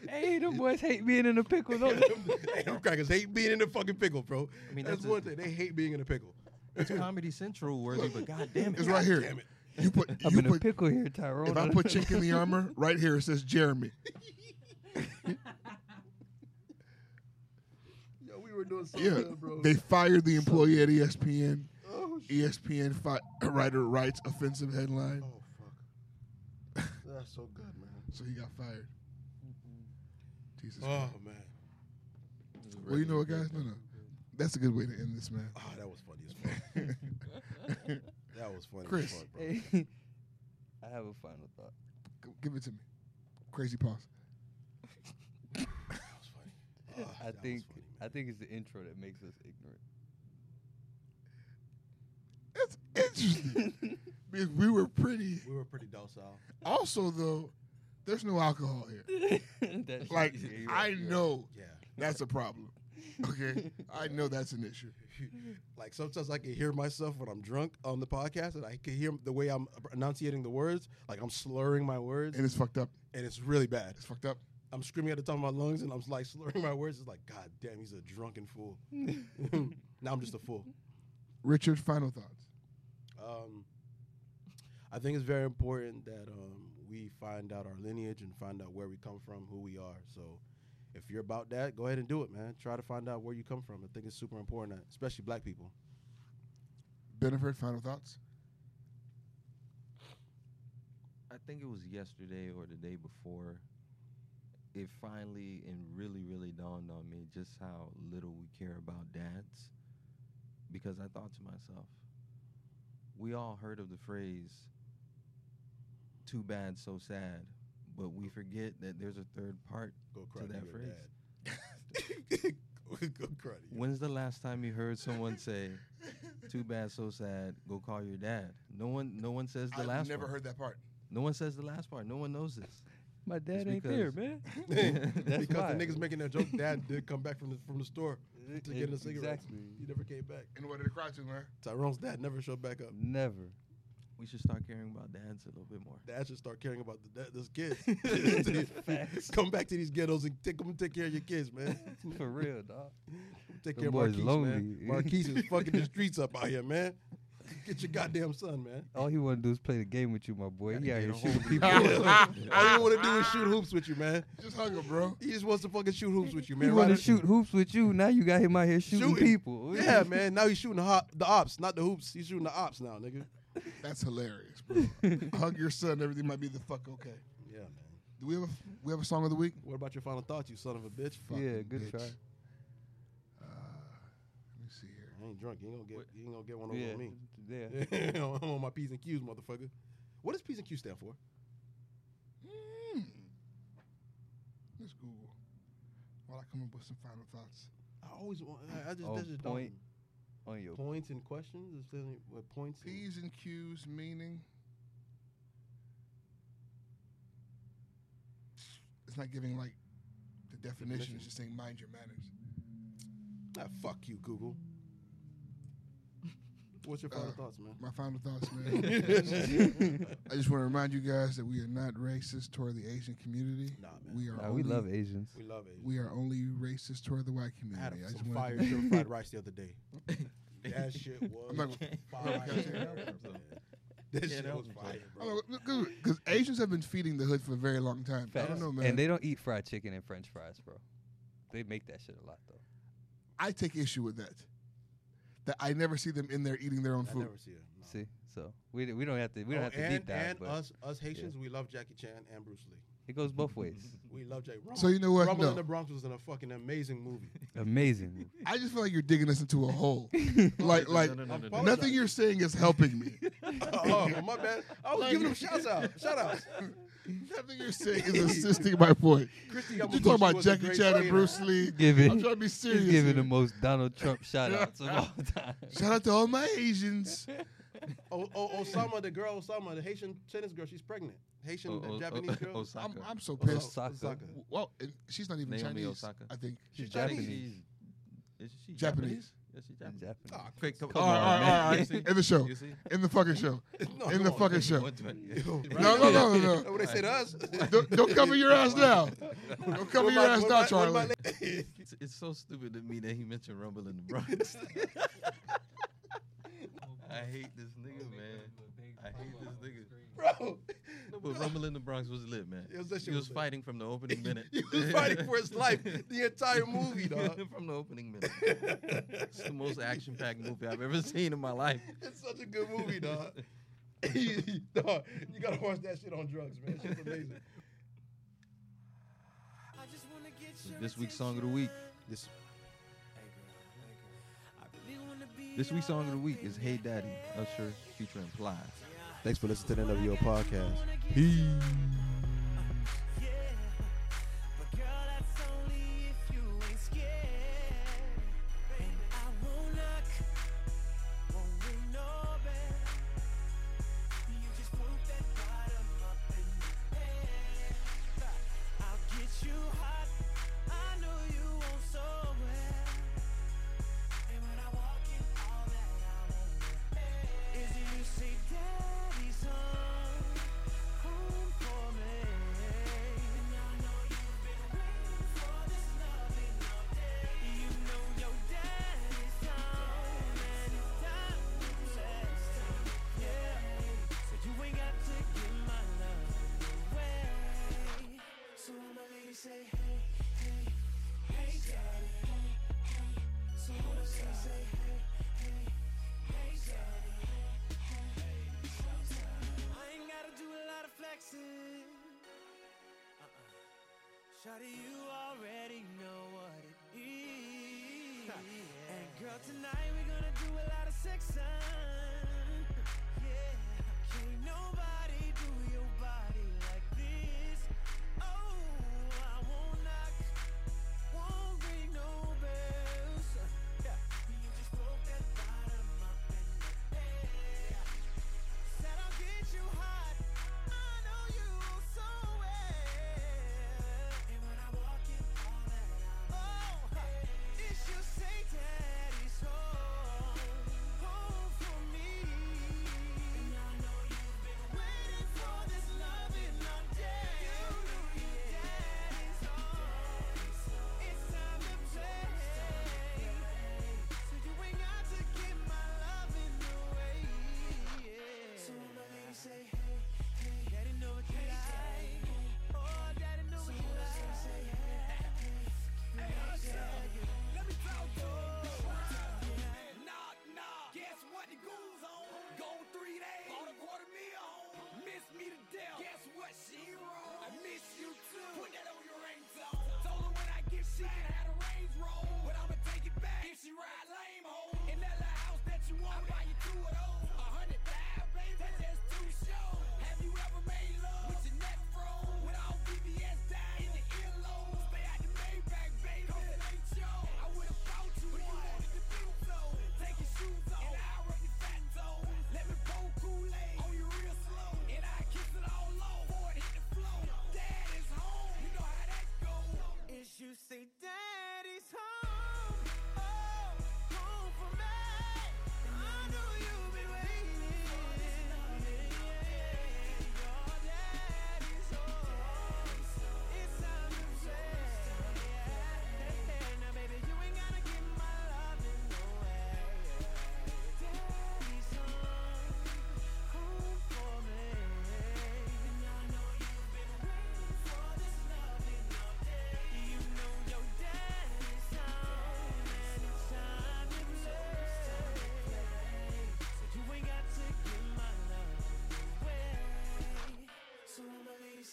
hey, them boys hate being in a pickle, don't they? hey, them crackers hate being in the fucking pickle, bro. I mean, that's, that's a- one thing. They hate being in a pickle. It's Comedy Central worthy, but god damn it, It's right here. Damn it. You put I'm you in a pickle here, Tyrone. if I put chink in the armor, right here it says Jeremy. Yo, we were doing so Yeah, good, bro. they fired the employee at ESPN. oh, shit. ESPN fi- writer writes offensive headline, oh, fuck. That's so good, man. so he got fired. Mm-hmm. Jesus. Oh, Christ. man. Well, you know what, guys? No, no. That's a good way to end this, man. Oh, that was funny as fuck. That was funny Chris. as fuck, bro. Eh, I have a final thought. G- Give it to me. Crazy pause. That was funny. I that was think funny, I think it's the intro that makes us ignorant. It's interesting because we were pretty. we were pretty docile. Also, though, there's no alcohol here. That's Like yeah, you're I you're right. know Yeah. that's a problem. Okay, I know that's an issue. like sometimes I can hear myself when I'm drunk on the podcast, and I can hear the way I'm enunciating the words, like I'm slurring my words, And it's fucked up. and it's really bad. It's fucked up. I'm screaming at the top of my lungs, and I'm like slurring my words. It's like, God damn, he's a drunken fool. now I'm just a fool. Richard, final thoughts. Um, I think it's very important that um, we find out our lineage and find out where we come from, who we are. So, if you're about that, go ahead and do it, man. Try to find out where you come from. I think it's super important, especially black people. Benefit, final thoughts. I think it was yesterday or the day before. It finally and really, really dawned on me just how little we care about dads. Because I thought to myself, we all heard of the phrase, too bad, so sad. But we forget that there's a third part. Go To to, that phrase. go cry When's the last time you heard someone say, "Too bad, so sad"? Go call your dad. No one, no one says the I've last. never part. heard that part. No one says the last part. No one knows this. My dad It's ain't there, because- man. That's because why. the niggas making that joke, dad did come back from the from the store to get a cigarette. Exactly. He never came back. And what did it cry to, man? Tyrone's dad never showed back up. Never. We should start caring about dads a little bit more. Dads should start caring about the dad, those kids. Come back to these ghettos and take them take care of your kids, man. For real, dog. Take Them care of boys Marquise, lonely. man. Marquise is fucking the streets up out here, man. Get your goddamn son, man. All he want to do is play the game with you, my boy. He Gotta out get here a shooting people. All you want to do is shoot hoops with you, man. Just hung him, bro. He just wants to fucking shoot hoops with you, man. He man. want to shoot hoops with you. Now you got him out here shooting, Shooting. people. Yeah, man. Now he's shooting the, hop, the ops, not the hoops. He's shooting the ops now, nigga. That's hilarious, bro. Hug your son. Everything might be the fuck okay. Yeah, man. Do we have a we have a song of the week? What about your final thoughts, you son of a bitch? Yeah, good bitch. try. Uh, let me see here. I ain't drunk. You ain't gonna get. What- You ain't gonna get one over Yeah, me. yeah. I'm on my P's and Q's, motherfucker. What does P's and Q's stand for? Hmm. Let's Google. While I come up with some final thoughts. I always want. I, I just. Oh, just point. don't- On your points and questions. Is there any, what points? and- P's and Q's meaning. It's not giving like the definition. Definition. It's just saying mind your manners. Ah, fuck you, Google. What's your final Uh, thoughts, man? My final thoughts, man. I just want to remind you guys that we are not racist toward the Asian community. Nah, man. We are. Nah, only, we love Asians. We love Asians. We are only racist toward the white I had community. I a, just some wanted fire to- stir fried rice the other day. That shit was I'm not fire. That Can't shit help was fire, bro. Because Asians have been feeding the hood for a very long time. I don't know, man. And they don't eat fried chicken and French fries, bro. They make that shit a lot though. I take issue with that. That I never see them in there eating their own I food. never see it. no. See, so we we don't have to we don't Oh, have to and, deep dive, and but us, us Haitians, we love Jackie Chan and Bruce Lee. it goes both ways. We love Jackie. Rumble, So you know what? Rumble No. in the Bronx was in a fucking amazing movie. Amazing. I just feel like you're digging us into a hole. like, like no, no, no, no, no. nothing you're saying is helping me. oh, my bad. I was Like- giving them shouts out. Shout outs. nothing you're saying is assisting my point. Kristi You Yamaguchi talking about Jackie great Chan and. Bruce Lee? Giving I'm trying to be serious. he's giving here. the most Donald Trump shout outs of all time. Shout out to all my Asians. O- O- oh, oh, Osama, the girl Osama, the Haitian tennis girl, she's pregnant. Haitian O- the O- Japanese girl. Osaka. I'm, I'm so pissed. Osaka. Well, and she's not even Naomi Chinese. Osaka. I think She's She's Japanese. Japanese. Is she Japanese. Yes, she's Japanese. Japanese. Ah, Quick, come, Come All right, on, all right, man. all right. See? In the show. You see? In the fucking show. No, In the on. fucking show. No, no, no, no, no. What they say to us? Don't, don't cover your ass now. Don't cover your ass now, Charlie. It's, it's so stupid to me that he mentioned Rumble in the Bronx. I hate this nigga, man. I hate this nigga. Bro, No, but Rumble in the Bronx was lit, man. Yes, that shit he was was lit. fighting from the opening minute. he was fighting for his life the entire movie, dog. from the opening minute. It's the most action-packed movie I've ever seen in my life. It's such a good movie, dog. dog. You gotta watch that shit on drugs, man. Shit's amazing. This week's song of the week. This This week's song of the week is "Hey Daddy" Usher featuring Plies. Thanks for listening to the NWO podcast. But tonight we're gonna do a lot of sex.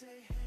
say hey